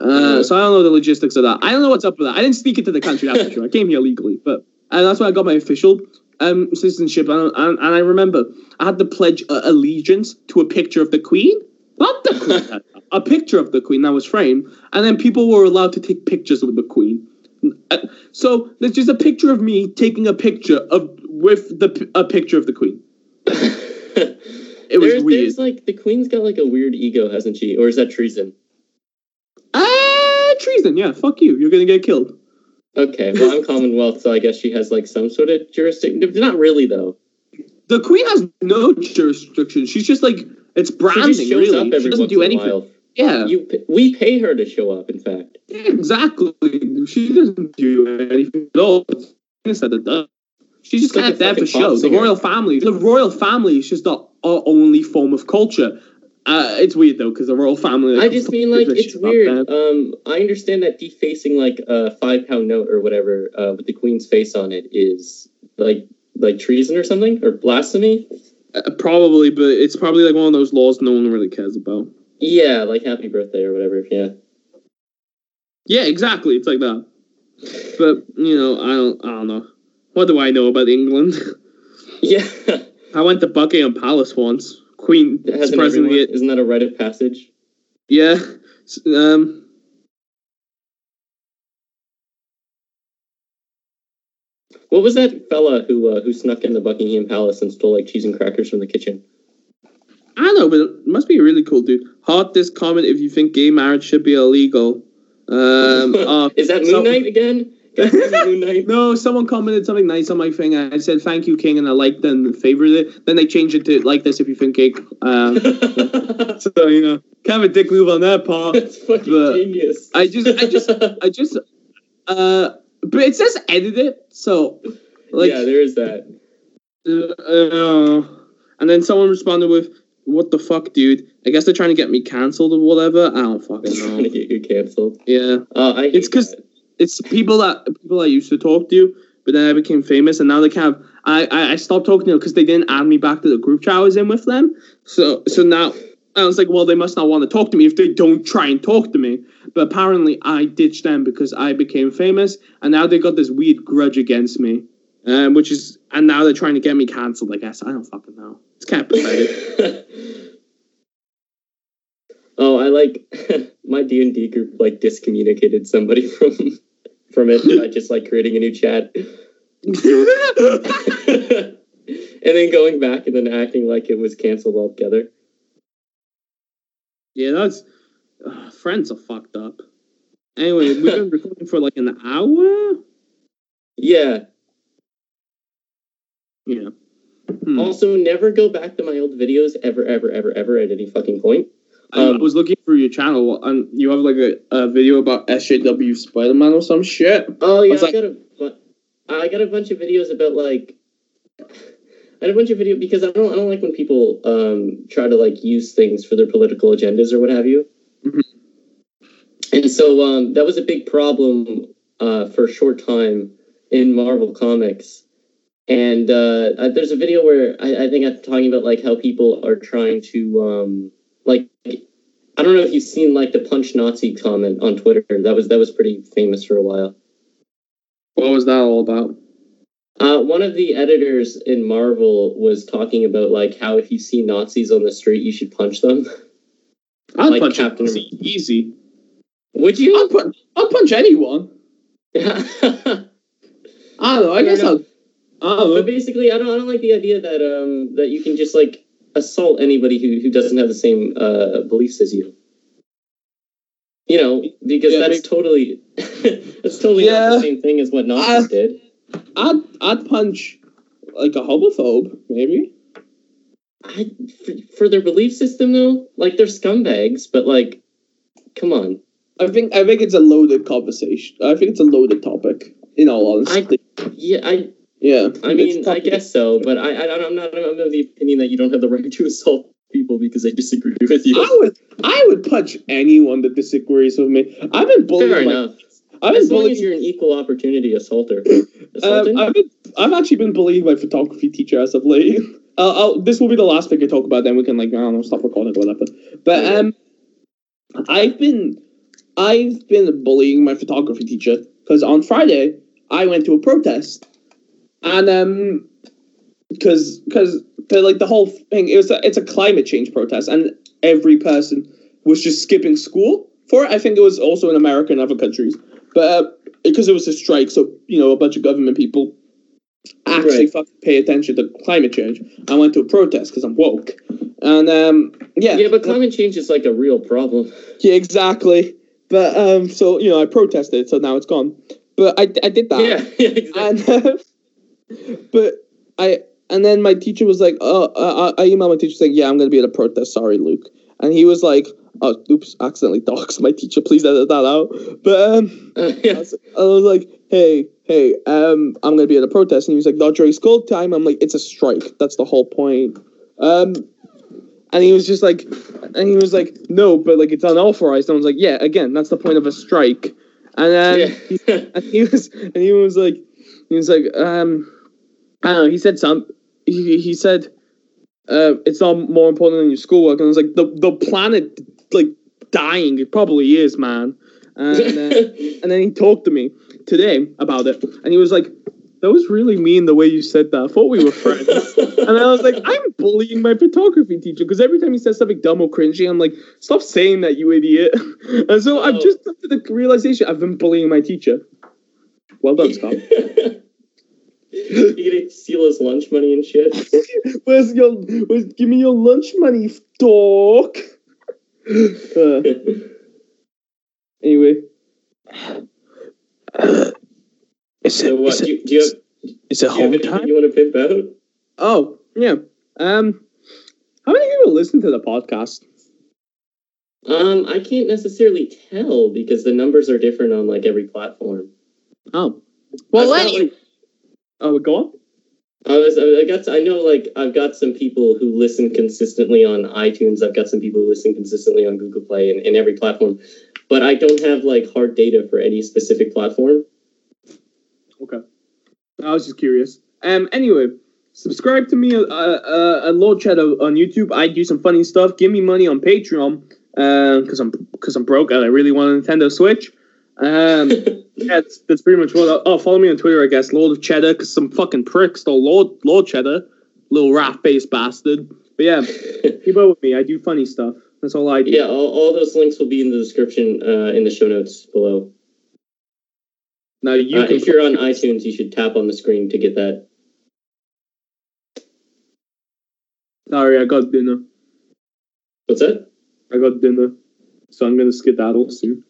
Uh, so I don't know the logistics of that. I don't know what's up with that. I didn't sneak into the country, that's for sure. I came here legally, but and that's why I got my official um, citizenship. And, and, and I remember I had to pledge uh, allegiance to a picture of the Queen, not the Queen, [LAUGHS] a picture of the Queen that was framed, and then people were allowed to take pictures with the Queen. Uh, So there's just a picture of me taking a picture of with the a picture of the Queen. [LAUGHS] It was there's, weird. there's like the queen's got like a weird ego, hasn't she? Or is that treason? Treason! Yeah, fuck you. You're gonna get killed. Okay, well I'm Commonwealth, so I guess she has like some sort of jurisdiction. Not really though. The Queen has no jurisdiction. She's just like it's branding. she shows really, up every she doesn't once do in a anything. while. Yeah, You, we pay her to show up. In fact, exactly. She doesn't do anything at all. Instead of that, she's just Like kind a of there for show. The royal family, the royal family is just the our only form of culture. Uh, it's weird though because the royal family. I just mean like it's weird. Um, I understand that defacing like a five pound note or whatever uh, with the queen's face on it is like like treason or something or blasphemy. Uh, probably, but it's probably like one of those laws no one really cares about. Yeah, like happy birthday or whatever. Yeah. Yeah, exactly. It's like that. But you know, I don't. I don't know. What do I know about England? [LAUGHS] Yeah. [LAUGHS] I went to Buckingham Palace once. Queen Hasn't surprisingly, everyone? Isn't that a rite of passage? yeah. Um, What was that fella who uh, who snuck in the Buckingham Palace and stole like cheese and crackers from the kitchen? I don't know, but it must be a really cool, dude. Heart this comment if you think gay marriage should be illegal. Um, [LAUGHS] uh, Is that Moon so- Knight again? Guys, is it Moon Knight. no, someone commented something nice on my thing. I said thank you, King, and I liked and favored it. Then they changed it to like this if you think gay. Um, [LAUGHS] so you know, kind of a dick move on that part. That's fucking genius. I just- I just- I just, uh, but it says edit it, so like, yeah, there is that. uh, and then someone responded with, "What the fuck, dude? I guess they're trying to get me cancelled or whatever. I don't fucking know. [LAUGHS] Trying to get you canceled. Yeah, Uh, I It's 'cause- that. It's people that people I used to talk to, but then I became famous, and now they kind of I I, stopped talking to them because they didn't add me back to the group chat I was in with them. So so now. I was like, well, they must not want to talk to me if they don't try and talk to me. But apparently, I ditched them because I became famous, and now they got this weird grudge against me, um, which is, and now they're trying to get me cancelled. I guess I don't fucking know. It's kind of pathetic. [LAUGHS] oh, I like [LAUGHS] my D and D group like discommunicated somebody [LAUGHS] from from it by just like creating a new chat [LAUGHS] and then going back and then acting like it was canceled altogether. yeah, that's uh, friends are fucked up. Anyway, we've been recording for like an hour. Yeah. Yeah. Hmm. Also, never go back to my old videos ever, ever, ever, ever at any fucking point. I, um, I was looking through your channel, and you have like a, a video about SJW Spider Man or some shit. Oh yeah, was I like- got a, bu- I got a bunch of videos about like, [LAUGHS] I had a bunch of video because I don't, I don't like when people um try to like use things for their political agendas or what have you. Mhm. And so um, that was a big problem uh, for a short time in Marvel Comics. And uh, uh, there's a video where I, I think I'm talking about like how people are trying to um, like I don't know if you've seen like the punch Nazi comment on Twitter. That was that was pretty famous for a while. What was that all about? Uh, one of the editors in Marvel was talking about like how if you see Nazis on the street, you should punch them. I'd Like punch Captain- Captain easy. Would I'd you? punch. I'd punch anyone. [LAUGHS] I don't know. I guess I'll. I don't but basically, I don't. I don't like the idea that um that you can just like assault anybody who, who doesn't have the same uh beliefs as you. You know, because Yeah, that's maybe- totally [LAUGHS] that's totally not the same thing as what Nazis Uh, did. I'd I'd punch like a homophobe, maybe. I, for, for their belief system though, like they're scumbags, but like, come on. I think I think it's a loaded conversation. I think it's a loaded topic. In all honesty, Yeah, I yeah. I mean, I guess so, but I, I I'm not I'm of the opinion that you don't have the right to assault people because they disagree [LAUGHS] with you. I would I would punch anyone that disagrees with me. I've been bullied. Fair enough. I've been As long bullied. as you're an equal opportunity assaulter. [CLEARS THROAT] Um, I've been, I've actually been bullied by my photography teacher as of late. [LAUGHS] Uh, I'll, this will be the last thing I talk about. Then we can like I don't know stop recording or whatever. But um, I've been I've been bullying my photography teacher because on Friday I went to a protest, and um, because because like the whole thing it was a, it's a climate change protest, and every person was just skipping school for it. I think it was also in America and other countries, but uh, because it was a strike, so you know a bunch of government people actually Right. fucking pay attention to climate change. I went to a protest because I'm woke, and um, yeah, yeah, but climate change is like a real problem. yeah, exactly. But um, so you know, I protested, so now it's gone. But I, I did that, Yeah, [LAUGHS] yeah, exactly. and uh, but I and then my teacher was like, "Oh, uh, I I emailed my teacher saying, yeah, I'm gonna be at a protest. Sorry, Luke." And he was like, "Oh, oops, accidentally doxed my teacher. Please edit that out." But um, Uh, [LAUGHS] I yeah. was, I was like, "Hey, hey, um, I'm gonna be at a protest," and he was like, "Not during school time." I'm like, "It's a strike. That's the whole point." Um, and he was just like, and he was like, "No, but like it's unauthorized." And I was like, "Yeah, again, that's the point of a strike." And then yeah. and he was and he was like he was like um I don't know he said some he, he said uh it's not more important than your schoolwork. And I was like the the planet like dying it probably is man. And then, [LAUGHS] and then he talked to me today about it. And he was like that was really mean the way you said that. I thought we were friends. [LAUGHS] And I was like I'm bullying my photography teacher because every time he says something dumb or cringy I'm like stop saying that you idiot. [LAUGHS] And so I've Oh. just come to the realization I've been bullying my teacher. Well done Scott you gonna steal his lunch money and shit? [LAUGHS] Where's your where's, give me your lunch money, dog. Uh, anyway. [SIGHS] Is so what? Do you, do you have, is it do you have anything you want to pimp out? Oh, yeah. Um how many people listen to the podcast? Um, I can't necessarily tell because the numbers are different on like every platform. Oh. Well I've anyway. Oh go on. I was I got I know like I've got some people who listen consistently on iTunes. I've got some people who listen consistently on Google Play and, and every platform, but I don't have like hard data for any specific platform. Okay. I was just curious. Um. Anyway, subscribe to me uh, uh, at Lord Cheddar on YouTube. I do some funny stuff. Give me money on Patreon. Because I'm because I'm broke and I really want a Nintendo Switch. Um. [LAUGHS] yeah, that's, that's pretty much what. Oh, follow me on Twitter, I guess. Lord of Cheddar, because some fucking prick stole Lord Lord Cheddar, little rat based bastard. But yeah, [LAUGHS] keep up with me. I do funny stuff. That's all I do. yeah, all, all those links will be in the description uh, in the show notes below. Now you Uh, can. if you're on iTunes, you should tap on the screen to get that. Sorry, I got dinner. What's that? I got dinner, so I'm gonna skedaddle soon.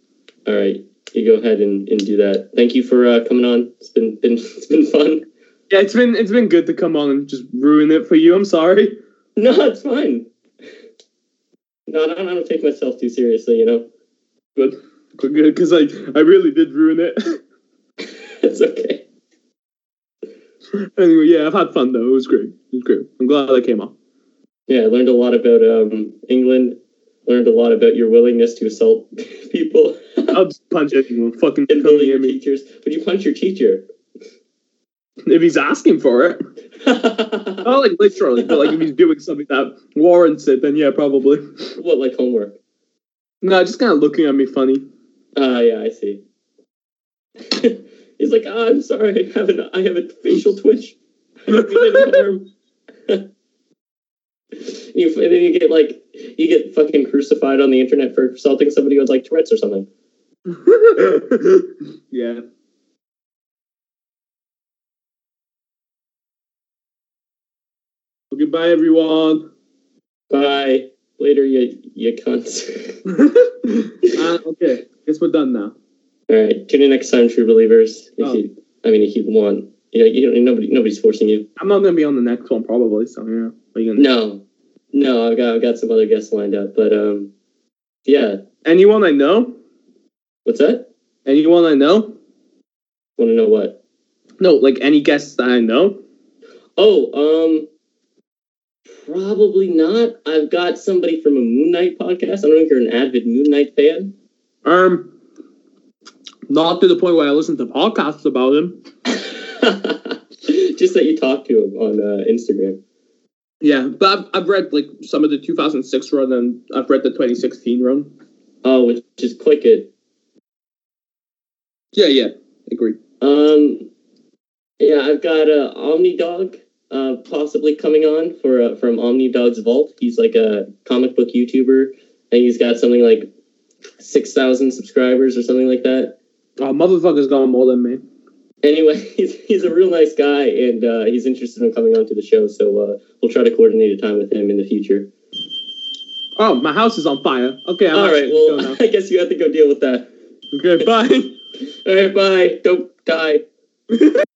All right, you go ahead and, and do that. Thank you for uh, coming on. It's been been [LAUGHS] it's been fun. Yeah, it's been it's been good to come on and just ruin it for you. I'm sorry. No, it's fine. No, I don't, I don't take myself too seriously. You know, Good, good, good. Because like I really did ruin it. [LAUGHS] it's okay. anyway, yeah, I've had fun though. It was great. It was great. I'm glad I came on. Yeah, I learned a lot about um, England. Learned a lot about your willingness to assault [LAUGHS] people I'll just punch anyone. Fucking come bully near your me teachers. But you punch your teacher. if he's asking for it. [LAUGHS] Not like literally, but like if he's doing something that warrants it, then yeah, probably. what like homework? No, just kind of looking at me funny. Ah, yeah, I see. [LAUGHS] He's like, oh, I'm sorry, I have an I have a facial twitch. I don't mean any harm." [LAUGHS] you, and then you get like you get fucking crucified on the internet for assaulting somebody with like Tourette's or something. [LAUGHS] yeah. Well, goodbye, everyone. Bye. Later, you you cunts. [LAUGHS] uh, okay, guess we're done now. All right, tune in next time, true believers. If Oh. you, I mean, if you want, you know, you don't, nobody, nobody's forcing you. I'm not gonna be on the next one probably. So yeah, what are you gonna? No, no, I've got, I've got some other guests lined up, but um, yeah. Anyone I know? What's that? Anyone I know? Want to know what? No, like any guests that I know. Oh, um, probably not. I've got somebody from a Moon Knight podcast. I don't know if you're an avid Moon Knight fan. Um, not to the point where I listen to podcasts about him. [LAUGHS] Just that you talk to him on uh, Instagram. Yeah, but I've, I've read like some of the 2006 run and I've read the 2016 run. Oh, which is quite good. Yeah, yeah, agree. Um, yeah, I've got uh, Omnidog uh, possibly coming on for uh, from Omnidog's Vault. He's like a comic book YouTuber, and he's got something like six thousand subscribers or something like that. Oh, motherfucker's got more than me. Anyway, [LAUGHS] he's he's a real nice guy, and uh, he's interested in coming onto the show. So uh, we'll try to coordinate a time with him in the future. Oh, my house is on fire. Okay, I'm All right, well, go [LAUGHS] I guess you have to go deal with that. Okay, bye. [LAUGHS] All right, bye. Don't die. [LAUGHS]